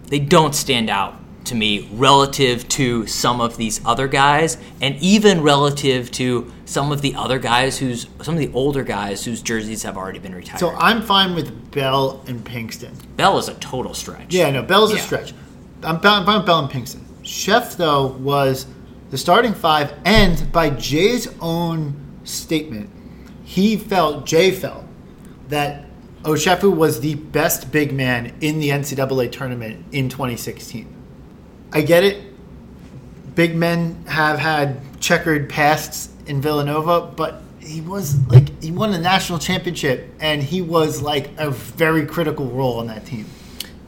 They don't stand out to me relative to some of these other guys and even relative to some of the other guys whose some of the older guys whose jerseys have already been retired. So I'm fine with Bell and Pinkston. Bell is a total stretch. Yeah, no, Bell's a stretch. I'm fine with Bell and Pinkston. Chef, though, was the starting five, and by Jay's own statement, he felt, Jay felt, that Ochefu was the best big man in the NCAA tournament in 2016. I get it. Big men have had checkered pasts in Villanova, but he was like he won a national championship and he was like a very critical role on that team.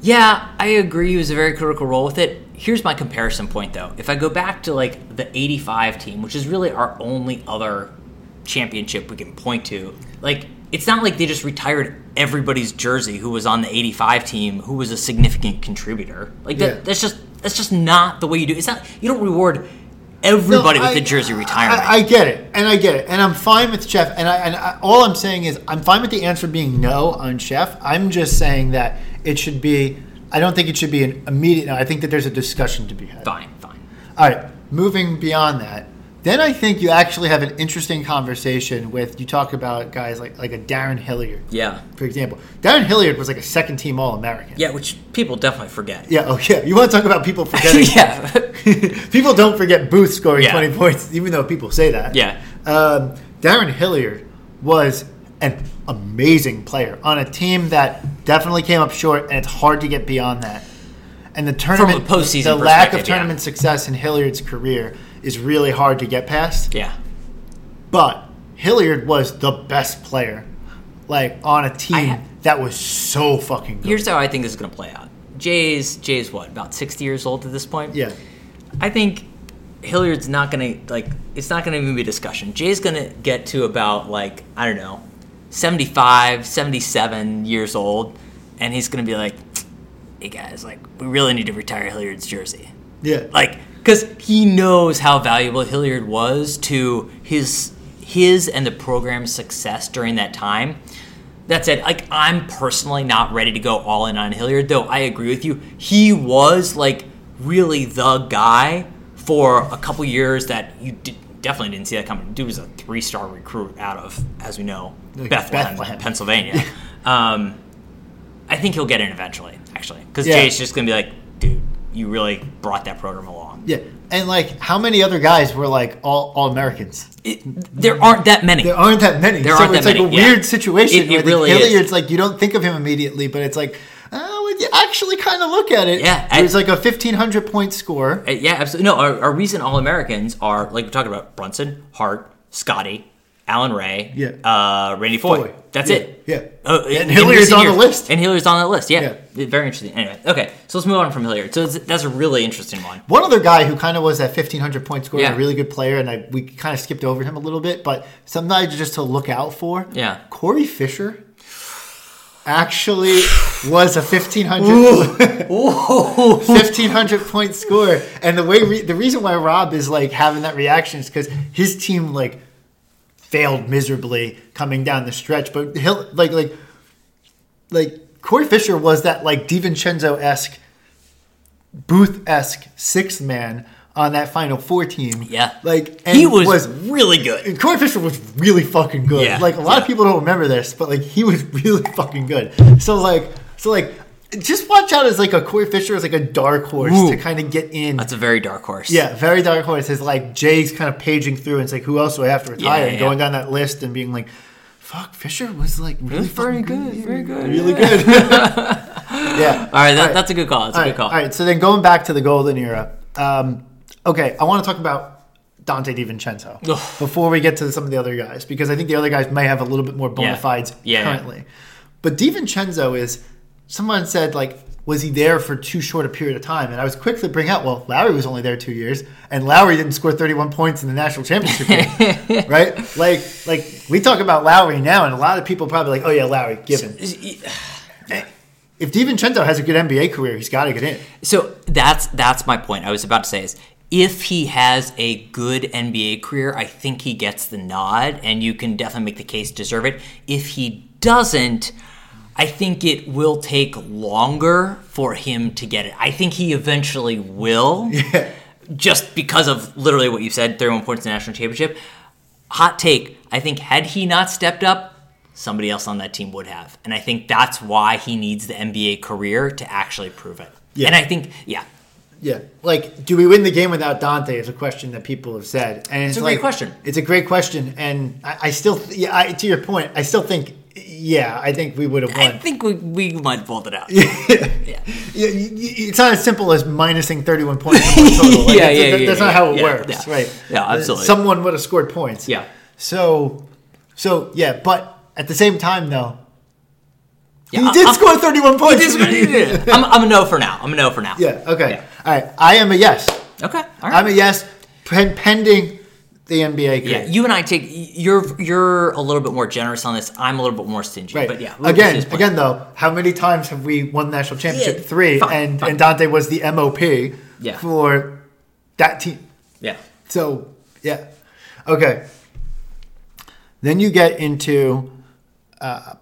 Yeah, I agree. He was a very critical role with it. Here's my comparison point, though. If I go back to like the '85 team, which is really our only other championship we can point to, like it's not like they just retired everybody's jersey who was on the '85 team who was a significant contributor. Like that, Yeah. that's just that's just not the way you do. it. It's not you don't reward everybody No, with I- the jersey retirement. I, I get it, and I get it, and I'm fine with Chef. And I, and I, all I'm saying is I'm fine with the answer being no on Chef. I'm just saying that it should be. I don't think it should be an immediate. No, I think that there's a discussion to be had. fine, fine. All right, moving beyond that, then I think you actually have an interesting conversation with. You talk about guys like like a Darrun Hilliard, Yeah, for example. Darrun Hilliard was like a second team All American. yeah, which people definitely forget. Yeah. Oh yeah. You want to talk about people forgetting? yeah, people don't forget Booth scoring Yeah. 20 points, even though people say that. Yeah. Um, Darren Hilliard was an amazing player on a team that definitely came up short, and it's hard to get beyond that. And the tournament, postseason the lack of perspective, yeah. tournament success in Hilliard's career is really hard to get past. yeah. But Hilliard was the best player, like on a team ha- that was so fucking good. Here's how I think this is going to play out. Jay's Jay's what about 60 years old at this point? yeah. I think Hilliard's not going to like. It's not going to even be a discussion. Jay's going to get to about like I don't know, 75, 77 years old, and he's going to be like, "Hey guys, like we really need to retire Hilliard's jersey." Yeah. like because he knows how valuable Hilliard was to his his and the program's success during that time. That said, like I'm personally not ready to go all in on Hilliard, though I agree with you. He was like really the guy for a couple years that you did, definitely didn't see that coming. Dude was a three star recruit out of, as we know, Like Bethlehem, Bethlehem. Pennsylvania. um, I think he'll get in eventually, actually, because Yeah. Jay's just gonna be like, dude, you really brought that program along. Yeah, And like, how many other guys were like all all Americans? It, there aren't that many. There aren't that many. There so aren't it's that like many, a yeah. weird situation It- it really the is. Hilliard's like you don't think of him immediately, but it's like oh, when you actually kind of look at it. Yeah, he I- was like a fifteen hundred point score. Uh, yeah, absolutely. No, our, our recent All Americans are like we're talking about Brunson, Hart, Scottie, Allan Ray, Yeah. uh, Randy Foye. Foye. That's Yeah, it. yeah. Oh, And in Hilliard's on the list. And Hilliard's on that list. Yeah. Yeah. Very interesting. Anyway, okay, so let's move on from Hilliard. So that's a really interesting one. One other guy who kind of was that fifteen hundred point score, Yeah. a really good player, and I, we kind of skipped over him a little bit, but somebody just to look out for. Yeah. Corey Fisher actually was a 1500 1500 point score and the way re- the reason why rob is like having that reaction is because his team like failed miserably coming down the stretch but he'll like like like corey fisher was that like divincenzo-esque booth-esque sixth man on that final four team Yeah. like and he was, was, really good. Corey Fisher was really fucking good. Yeah, like a lot yeah. of people don't remember this, but like he was really fucking good. So like, so like, just watch out as like a Corey Fisher as like a dark horse Ooh. to kind of get in. That's a very dark horse. yeah, very dark horse. Is like Jay's kind of paging through and it's like, who else do I have to retire? Yeah, and yeah. going down that list and being like, fuck, Fisher was like really very fucking good, very good, really good. yeah. All right, that, All right. that's a good call. That's a All good right, call. all right, so then going back to the golden era. Um, okay, I want to talk about Donte DiVincenzo Ugh. before we get to some of the other guys because I think the other guys may have a little bit more bona fides Yeah, yeah. currently. But DiVincenzo is someone said like was he there for too short a period of time? And I was quick to bring out, well, Lowry was only there two years, and Lowry didn't score 31 points in the national championship game, right? Like, like we talk about Lowry now, and a lot of people probably like, oh yeah, Lowry, given. Eh, if DiVincenzo has a good NBA career, he's got to get in. So that's that's my point. I was about to say is if he has a good NBA career, I think he gets the nod, and you can definitely make the case deserve it. If he doesn't, I think it will take longer for him to get it. I think he eventually will, just because of literally what you said, 31 points in the national championship. Hot take: I think had he not stepped up, somebody else on that team would have, and I think that's why he needs the NBA career to actually prove it. Yeah. And I think, yeah, Yeah, like, do we win the game without Donte? Is a question that people have said, and it's, a great question. It's a great question, and I, I still, yeah, I, to your point, I still think, yeah, I think we would have won. I think we, we might have pulled it out. Yeah, y- y- it's not as simple as minusing 31 points from total. Like, Yeah, that's, yeah, that- yeah, that's not how it yeah, works, yeah. right? Yeah, Uh, absolutely. Someone would have scored points. Yeah. So, so yeah, but at the same time, though, Yeah, he did I'm- score 31 points. I'm, I'm a no for now. I'm a no for now. yeah. Okay. Yeah. All right. I am a yes. Okay. All right. I'm a yes, pen- pending the NBA. yeah, you and I take you're you're a little bit more generous on this. I'm a little bit more stingy. Right. But yeah, again, again though, how many times have we won the national championship? Yeah, Three, fine, and fine. and Donte was the MOP Yeah. for that team. Yeah. So yeah, okay. Then you get into uh,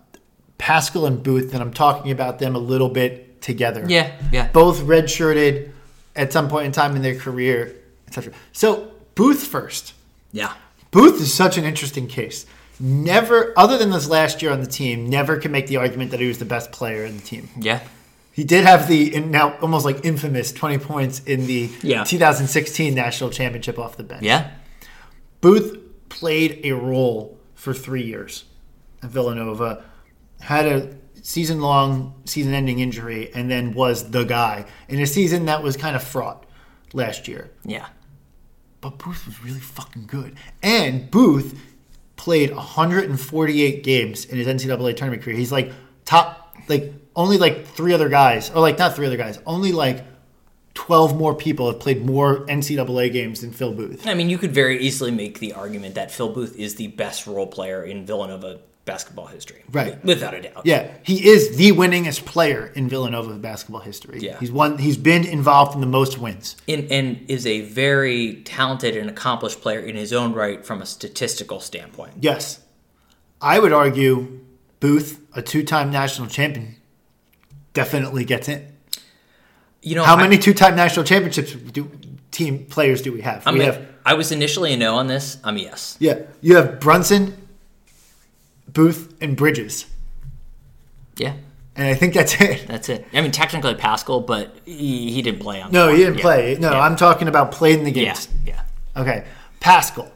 Paschall and Booth, and I'm talking about them a little bit together. Yeah. Yeah. both redshirted at some point in time in their career, etc. So Booth first. Yeah. Booth is such an interesting case. Never, other than this last year on the team, never can make the argument that he was the best player in the team. Yeah. He did have the in- now almost like infamous 20 points in the Yeah. 2016 national championship off the bench. Yeah. Booth played a role for three years at Villanova, had a season long, season ending injury, and then was the guy in a season that was kind of fraught last year. Yeah. But Booth was really fucking good. And Booth played 148 games in his NCAA tournament career. He's like top, like only like three other guys, or like not three other guys, only like 12 more people have played more NCAA games than Phil Booth. I mean, you could very easily make the argument that Phil Booth is the best role player in Villanova basketball history. Right. Without a doubt. Yeah, he is the winningest player in Villanova basketball history. Yeah. he's won. He's been involved in the most wins. And, and is a very talented and accomplished player in his own right from a statistical standpoint. Yes, I would argue Booth, a two-time national champion, definitely gets in. You know, How I- many two-time national championships do team players do we have? I we mean, have I was initially a no on this. I'm a yes. yeah. You have Brunson, Booth, and Bridges. Yeah. and I think that's it. That's it. I mean, technically Paschall, but he, he didn't play on. No, he didn't yeah. play. No, yeah. I'm talking about played in the Yeah, games. yeah. Okay, Paschall.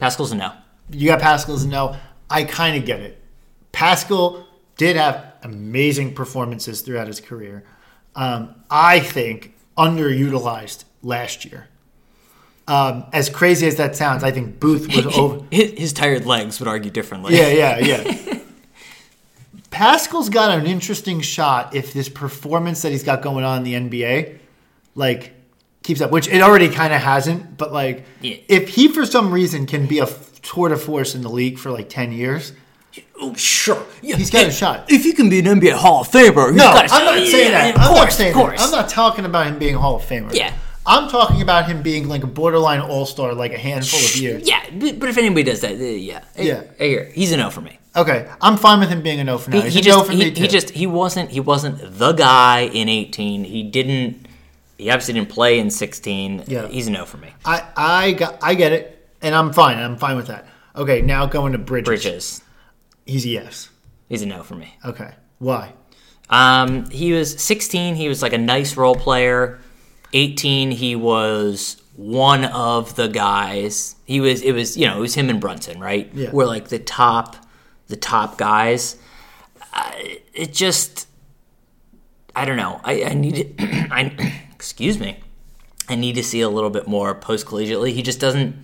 Paschall's a no. You got Paschall's a no. I kind of get it. Paschall did have amazing performances throughout his career. Um, I think underutilized last year. Um, as crazy as that sounds, I think Booth was over. His, his tired legs would argue differently. Yeah, yeah, yeah. Paschall's got an interesting shot if this performance that he's got going on in the NBA, like, keeps up, which it already kind of hasn't. But like, Yeah. if he for some reason can be a tour de force in the league for like ten years, Oh, sure. Yeah, He's got a shot. If you can be an NBA Hall of Famer, no, I'm not saying Yeah, that. Of I'm course, not saying of course. that. I'm not talking about him being a Hall of Famer. Yeah. I'm talking about him being like a borderline All Star, like a handful of years. Yeah, but if anybody does that, uh, yeah, Yeah. I, I hear. He's a no for me. Okay, I'm fine with him being a no for now. He, He's he a just no for he, me he just he wasn't he wasn't the guy in 18. He didn't. He obviously didn't play in 16. Yeah. he's a no for me. I I got I get it, and I'm fine. I'm fine with that. Okay, now going to Bridges. Bridges, He's a yes. he's a no for me. Okay, why? Um, he was 16. He was like a nice role player. 18. He was one of the guys. He was. It was you know it was him and Brunson, right? Yeah. Were like the top, the top guys. Uh, it just, I don't know. I, I need. I excuse me. I need to see a little bit more post collegiately. He just doesn't.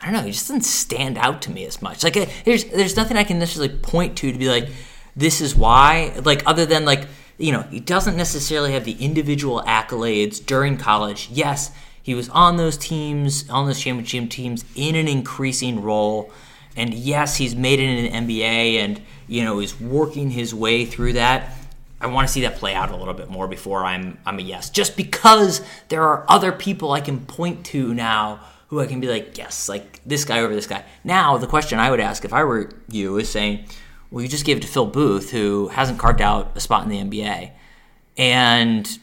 I don't know. He just doesn't stand out to me as much. Like, I- there's there's nothing I can necessarily point to to be like, this is why. Like, other than like, you know, he doesn't necessarily have the individual accolades during college. Yes, he was on those teams, on those championship teams, in an increasing role, and yes, he's made it in an NBA, and you know, is working his way through that. I want to see that play out a little bit more before I'm I'm a yes. Just because there are other people I can point to now who I can be like, yes, like this guy over this guy. Now the question I would ask if I were you is saying, well, you just gave it to Phil Booth, who hasn't carved out a spot in the NBA, and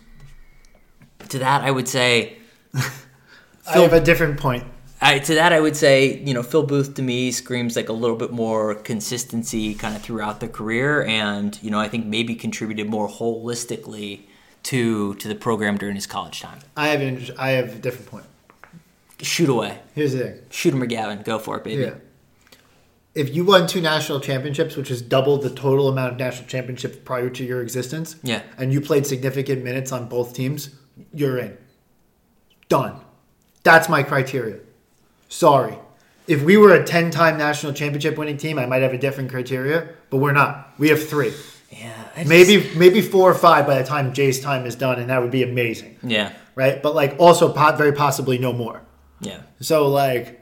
to that I would say, I have a different point. I, to that I would say, you know, Phil Booth to me screams like a little bit more consistency kind of throughout the career, and you know, I think maybe contributed more holistically to to the program during his college time. I have an, I have a different point. Shoot away, Here's the thing. shoot him, McGavin, go for it, baby. Yeah. If you won two national championships, which is double the total amount of national championships prior to your existence, Yeah. and you played significant minutes on both teams, you're in. Done. That's my criteria. Sorry. If we were a 10 time national championship winning team, I might have a different criteria, but we're not. We have three. Yeah, just- Maybe maybe four or five by the time Jay's time is done, and that would be amazing, Yeah, right? But like also very possibly no more. yeah, So like,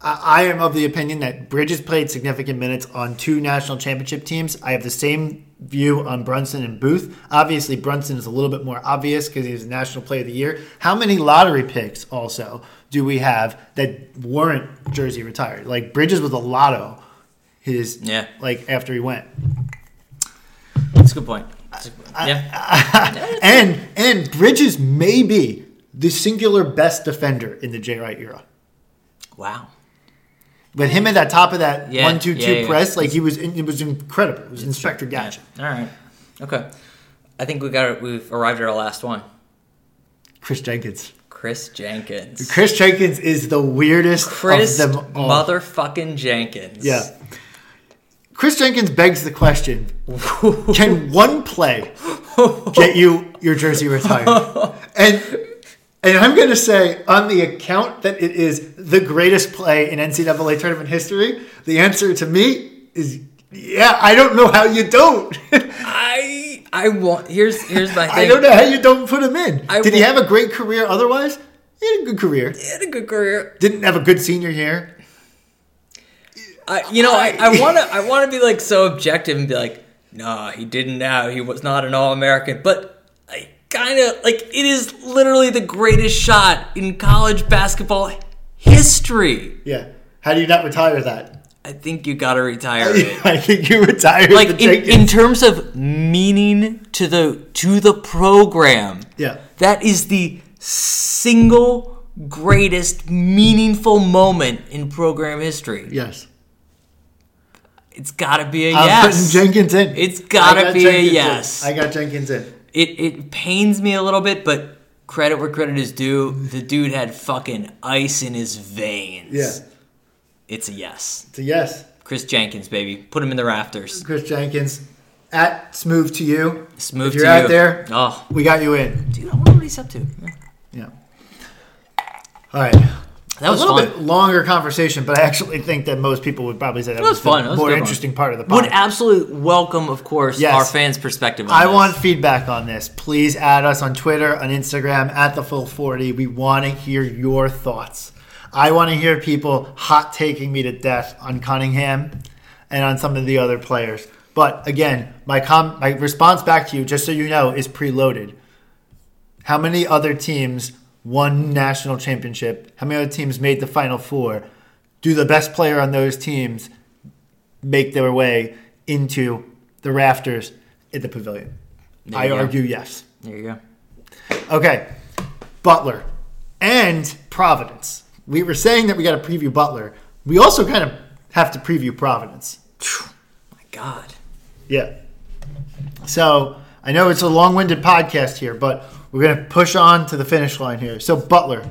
I, am of the opinion that Bridges played significant minutes on two national championship teams. I have the same view on Brunson and Booth. Obviously, Brunson is a little bit more obvious because he's a National Player of the Year. How many lottery picks also do we have that weren't jersey retired? Like Bridges was a lotto. His Yeah. like after he went. that's a good point. That's a good point. yeah, and and Bridges may be the singular best defender in the J. Wright era. wow. With him at the top of that Yeah, one two two yeah, yeah. press, like he was, it was incredible. It was Inspector Gadget. All right, okay. I think we got it. we've arrived at our last one. Kris Jenkins. Kris Jenkins. Kris Jenkins is the weirdest Kris of them all. motherfucking Jenkins. Yeah. Kris Jenkins begs the question: Can one play get you your jersey retired? And and I'm going to say, on the account that it is the greatest play in NCAA tournament history, the answer to me is yeah. I don't know how you don't. I I want here's here's my thing. I don't know how you don't put him in. I Did he have a great career otherwise? He had a good career. He had a good career. Didn't have a good senior year. I, you know, I, I want to I want to be like so objective and be like, nah, he didn't now. He was not an All American, but kind of like it is literally the greatest shot in college basketball history. Yeah. How do you not retire that? I think you got to retire it. I think you retired Like in, in terms of meaning to the to the program, yeah. that is the single greatest meaningful moment in program history. Yes. It's got to be a I'm yes. putting Jenkins in. It's gotta be a Jenkins in. yes. I got Jenkins in. It it pains me a little bit, but credit where credit is due. The dude had fucking ice in his veins. Yeah, It's a yes. it's a yes. Kris Jenkins, baby. Put him in the rafters. Kris Jenkins at smooth to you. Smooth if you're to out you. there, Oh, we got you in. dude, I wonder what he's up to. Yeah. All right. That was a little fun. bit longer conversation, but I actually think that most people would probably say that, was the fun. That was more interesting one. part of the Would absolutely welcome, of course, Yes. our fans' perspective on I this. want feedback on this. Please add us on Twitter, on Instagram, at the full 40. We want to hear your thoughts. I want to hear people hot taking me to death on Cunningham and on some of the other players. But again, my com- my response back to you, just so you know, is preloaded. How many other teams won national championship? How many other teams made the final four? Do the best player on those teams make their way into the rafters at the pavilion? I go. argue yes. There you go. Okay, Butler and Providence. We were saying that we got to preview Butler. We also kind of have to preview Providence. My God. Yeah. So I know it's a long winded podcast here, but we're going to push on to the finish line here. So, Butler,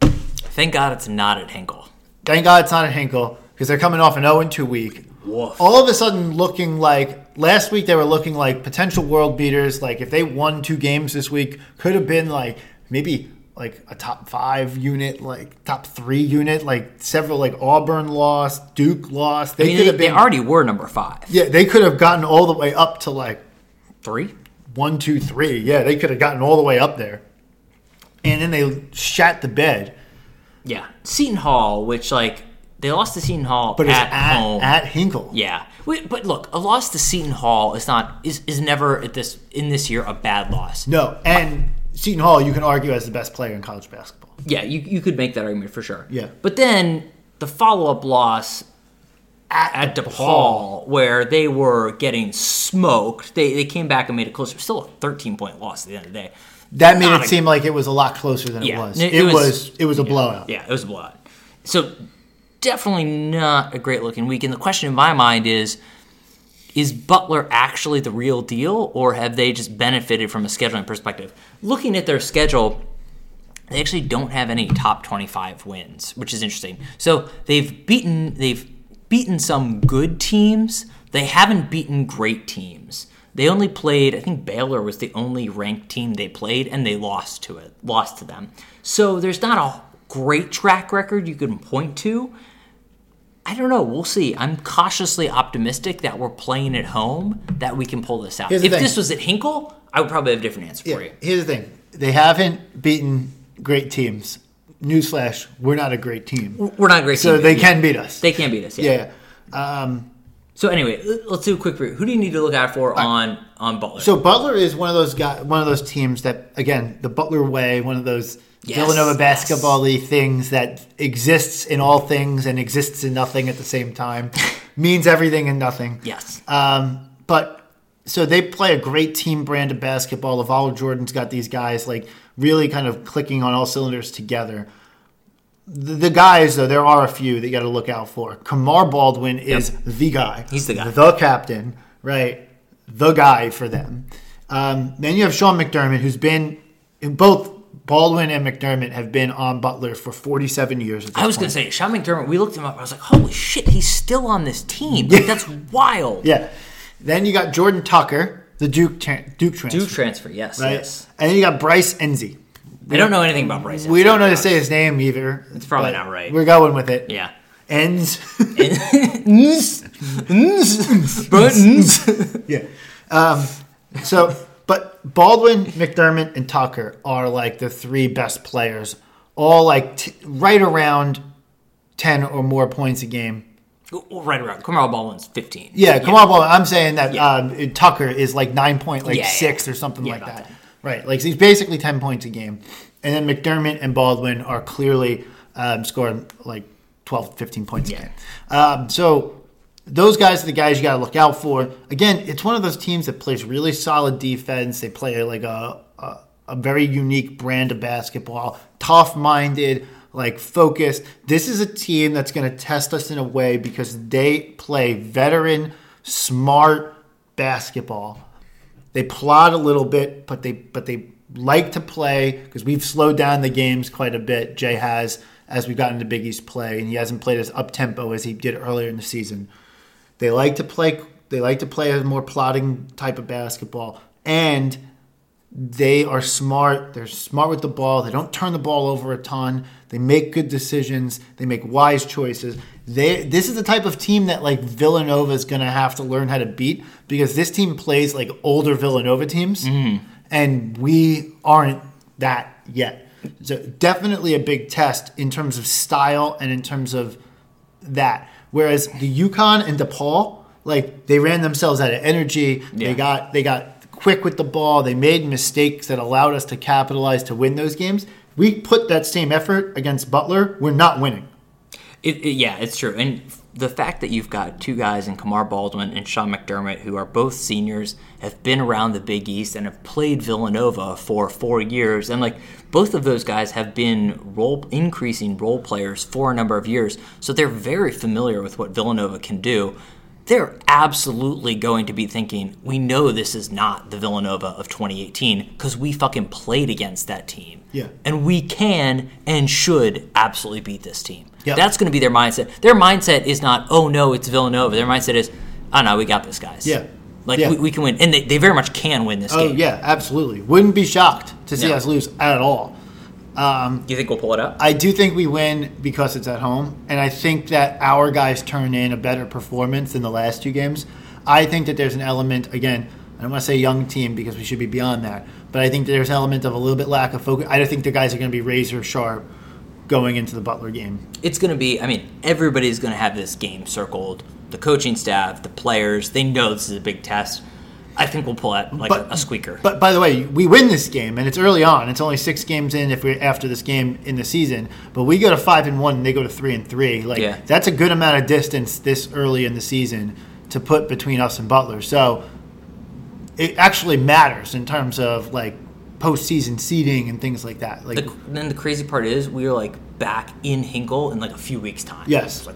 Thank God it's not at Hinkle. thank God it's not at Hinkle because they're coming off an 0 2 week. Woof. All of a sudden, looking like last week, they were looking like potential world beaters. Like, if they won two games this week, could have been like maybe like a top five unit, like top three unit, like several, like Auburn lost, Duke lost. They I mean, could they, have they been, already were number five. yeah, they could have gotten all the way up to like Three? One, two, three. Yeah, they could have gotten all the way up there. And then they shat the bed. Yeah. Seton Hall, which, like, they lost to Seton Hall But at, at, home. at Hinkle. yeah. But look, a loss to Seton Hall is not is, is never at this in this year a bad loss. No, and Seton Hall, you can argue as the best player in college basketball. Yeah, you, you could make that argument for sure. Yeah. But then the follow up loss at DePaul, where they were getting smoked, they, they came back and made it closer. Still a 13 point loss at the end of the day. That made Not it a- seem like it was a lot closer than Yeah, it was. it- It, was- was, it was a blowout. Yeah, it was a blowout. So definitely not a great looking week. And the question in my mind is is Butler actually the real deal, or have they just benefited from a scheduling perspective? Looking at their schedule, they actually don't have any top 25 wins, which is interesting. So they've beaten they've beaten some good teams. They haven't beaten great teams. They only played, I think Baylor was the only ranked team they played, and they lost to it, lost to them. So there's not a great track record you can point to. I don't know. We'll see. I'm cautiously optimistic that we're playing at home that we can pull this out. If thing. this was at Hinkle, I would probably have a different answer for you. Here's the thing: they haven't beaten great teams. Newsflash: We're not a great team, We're not a great so team. So they Yeah. can beat us. They can beat us. Yeah. yeah. Um, So anyway, let's do a quick review. Who do you need to look out for on on Butler? So Butler is one of those guys, one of those teams that, again, the Butler way, one of those Yes, Villanova yes. basketball-y things that exists in all things and exists in nothing at the same time, means everything and nothing. yes. Um, but so they play a great team brand of basketball. Laval Jordan's got these guys like really kind of clicking on all cylinders together. The, the guys, though, there are a few that you got to look out for. Kamar Baldwin is the guy. He's the guy. The captain, right? The guy for them. Um, then you have Sean McDermott, who's been in both Baldwin and McDermott have been on Butler for 47 years. I was going to say Sean McDermott. We looked him up. I was like, holy shit, he's still on this team. Like, that's wild. Yeah. Then you got Jordan Tucker, the Duke tra- Duke transfer. Duke transfer. Yes. right? Yes. And then you got Bryce Enzi. We don't know anything about Bryce. We don't know to say his name either. It's probably not right. We're going with it. Yeah. Buttons. yeah. Um, so, but Baldwin, McDermott, and Tucker are like the three best players, all like t- right around 10 or more points a game. Right around. Kamar Baldwin's 15. Yeah, on, Baldwin. I'm saying that Yeah. um, Tucker is like nine point, like Yeah, six or something like that. that. Right, like he's basically ten points a game, and then McDermott and Baldwin are clearly um, scoring like 12, 15 points a game. Um, so those guys are the guys you got to look out for. Again, it's one of those teams that plays really solid defense. They play like a a, a very unique brand of basketball, tough minded. Like focused. This is a team that's going to test us in a way because they play veteran, smart basketball. They plot a little bit, but they but they like to play because we've slowed down the games quite a bit. Jay has as we've gotten to Big East play, and he hasn't played as up tempo as he did earlier in the season. They like to play. They like to play a more plotting type of basketball, and they are smart. They're smart with the ball. They don't turn the ball over a ton. They make good decisions. They make wise choices. They this is the type of team that like Villanova is going to have to learn how to beat because this team plays like older Villanova teams, mm-hmm. and we aren't that yet. So definitely a big test in terms of style and in terms of that. Whereas the UConn and DePaul, like they ran themselves out of energy. Yeah. They got they got quick with the ball. They made mistakes that allowed us to capitalize to win those games. We put that same effort against Butler. We're not winning. It, it- yeah, it's true. And the fact that you've got two guys in Kamar Baldwin and Sean McDermott who are both seniors, have been around the Big East, and have played Villanova for four years, and like both of those guys have been role increasing role players for a number of years, so they're very familiar with what Villanova can do. They're absolutely going to be thinking, we know this is not the Villanova of 2018 because we fucking played against that team. Yeah. And we can and should absolutely beat this team. Yep. That's going to be their mindset. Their mindset is not, oh no, it's Villanova. Their mindset is, oh no, we got this, guys. Yeah. Like Yeah. We, we can win, and they, they very much can win this Oh game. yeah, absolutely. Wouldn't be shocked to see No. us lose at all. Do you think we'll pull it out? I do think we win because it's at home, and I think that our guys turn in a better performance than the last two games. I think that there's an element again. I don't want to say young team because we should be beyond that, but I think that there's an element of a little bit lack of focus. I don't think the guys are going to be razor sharp going into the Butler game. it's going to be. I mean, everybody's going to have this game circled. The coaching staff, the players, they know this is a big test. I think we'll pull out like But- a, a squeaker. But by the way, we win this game, and it's early on. It's only six games in if we after this game in the season. But we go to five and one, and they go to three and three. Like Yeah. that's a good amount of distance this early in the season to put between us and Butler. So it actually matters in terms of like postseason seeding and things like that. Like the, then the crazy part is we are like back in Hinkle in like a few weeks' time. Yes. Like,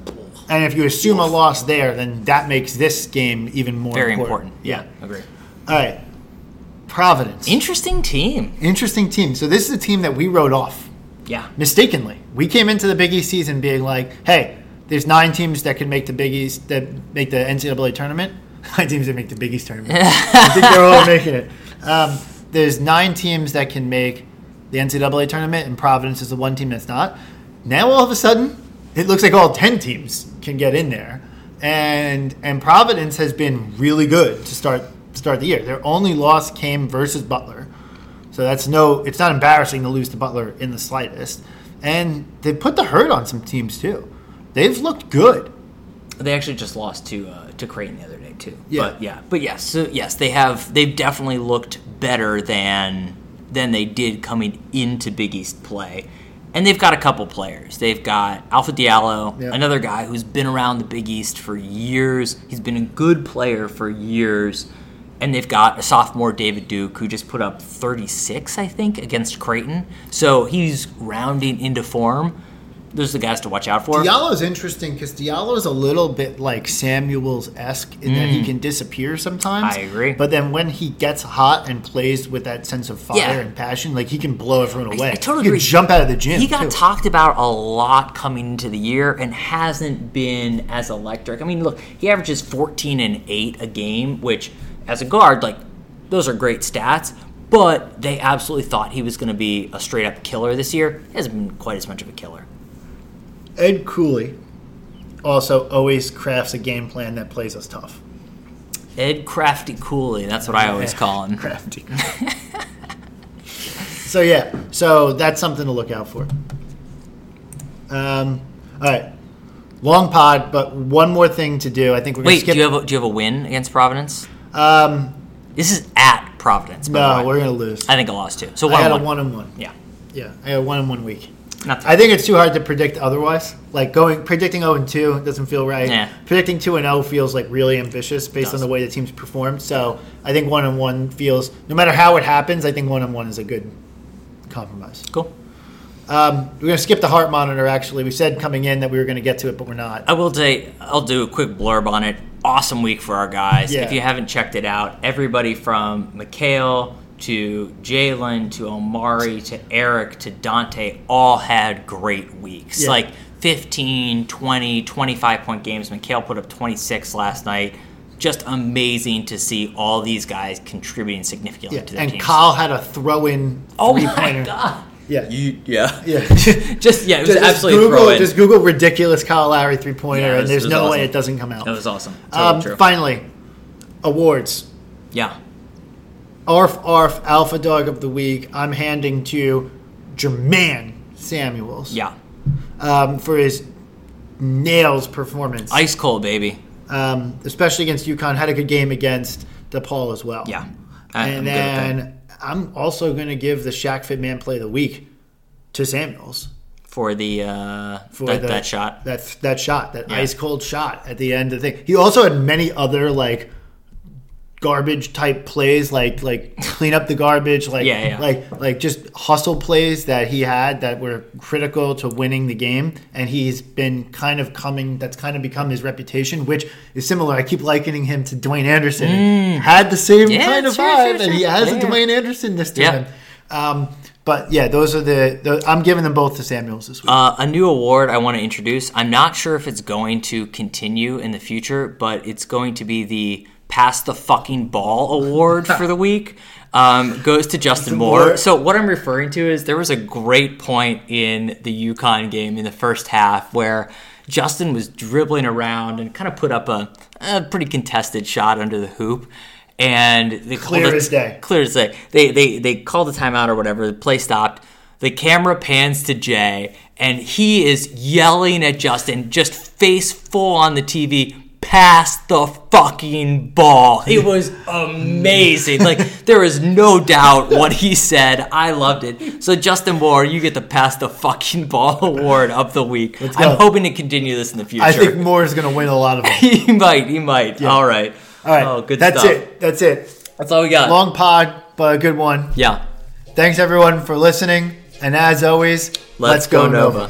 and if you assume a loss there, then that makes this game even more very important. important. Yeah. agree. All right. Providence. Interesting team. Interesting team. So this is a team that we wrote off. Yeah. mistakenly. We came into the Big East season being like, "Hey, there's nine teams that can make the Big East that make the NCAA tournament. Nine teams that make the Big East tournament. I think they're all making it. Um, there's nine teams that can make the NCAA tournament, and Providence is the one team that's not. Now all of a sudden, it looks like all ten teams can get in there, and and Providence has been really good to start start the year. Their only loss came versus Butler. So that's no, it's not embarrassing to lose to Butler in the slightest. And they put the hurt on some teams too. They've looked good. They actually just lost to uh, to Creighton the other day too. Yeah. But yeah, but yes, so yes, they have. They've definitely looked better than than they did coming into Big East play. And they've got a couple players. They've got Alpha Diallo, Yeah. another guy who's been around the Big East for years. He's been a good player for years. And they've got a sophomore, David Duke, who just put up 36, I think, against Creighton. So he's rounding into form. Those are the guys to watch out for. Diallo's interesting because Diallo's a little bit like Samuels esque in that he can disappear sometimes. Mm. I agree. But then when he gets hot and plays with that sense of fire Yeah. and passion, like he can blow everyone away. I totally he can agree. jump out of the gym. He got too. talked about a lot coming into the year and hasn't been as electric. I mean, look, he averages 14 and 8 a game, which as a guard, like those are great stats, but they absolutely thought he was going to be a straight up killer this year. He hasn't been quite as much of a killer. Ed Cooley also always crafts a game plan that plays us tough. Ed Crafty Cooley, that's what I always call him. Crafty. so yeah, so that's something to look out for. Um, all right, long pod, but one more thing to do. I think we're gonna Wait, skip. do you have a, do you have a win against Providence? Um, This is at Providence. No, we're gonna lose. I think a loss too. So I one had on a one. and one. Yeah, Yeah, I had one in one week. not I think it's too hard to predict otherwise. Like going predicting 0 and 2 doesn't feel right. Yeah. Predicting 2 and 0 feels like really ambitious based on the way the teams performed. So I think 1 and 1 feels no matter how it happens, I think 1 and 1 is a good compromise. cool. Um, we're going to skip the Hart monitor, actually. We said coming in that we were going to get to it, but we're not. I will say, I'll do a quick blurb on it. Awesome week for our guys. Yeah. If you haven't checked it out, everybody from Mikal to Jalen to Omari to Eric to Donte all had great weeks. Yeah. Like 15, 20, 25 point games. Mikal put up 26 last night. Just amazing to see all these guys contributing significantly Yeah. to their And teams. Kyle had a throw in oh my pointer. god. Yeah. You, yeah. Yeah. just yeah, it was just, absolutely Google, just Google ridiculous Kyle Lowry three pointer, Yeah, and there's no way it doesn't come out. That was awesome. Totally Um, finally, awards. Yeah. Arf Arf Alpha Dog of the Week. I'm handing to Jermaine Samuels. Yeah. Um, for his nails performance. Ice cold, baby. um, especially against UConn. Had a good game against DePaul as well. Yeah. I- I'm and that. then I'm also going to give the Shaq Fit Man Play of the Week to Samuels for the uh, for that, the- that shot. That that shot, that Yeah. ice cold shot at the end of the thing. He also had many other like garbage type plays, like like clean up the garbage, like Yeah, yeah. like like just hustle plays that he had that were critical to winning the game. And he's been kind of coming. That's kind of become his reputation, which is similar. I keep likening him to Dwayne Anderson. Had the same Mm. Yeah, kind of sure, vibe, sure, and he has a. Dwayne Anderson this time. Um, but yeah, those are the, the. I'm giving them both to Samuels this week. Uh, a new award I want to introduce. I'm not sure if it's going to continue in the future, but it's going to be the Pass the Fucking Ball Award for the week. Um, goes to Justin Moore. Moore. So what I'm referring to is there was a great point in the UConn game in the first half where Justin was dribbling around and kind of put up a, a pretty contested shot under the hoop. And they Clear called as day. Clear as day. They, they, they called the timeout or whatever. The play stopped. The camera pans to Jay, and he is yelling at Justin, just face full on the TV. Pass the fucking ball. It was amazing. like there is no doubt what he said. I loved it. So Justin Moore, you get the pass the fucking ball award of the week. go. I'm hoping to continue this in the future. I think Moore is going to win a lot of them. he might. He might. All right. All right, Oh, good that's stuff. it. That's it. That's all we got. Long pod, but a good one. yeah. Thanks everyone for listening, and as always, Let's, go, Nova.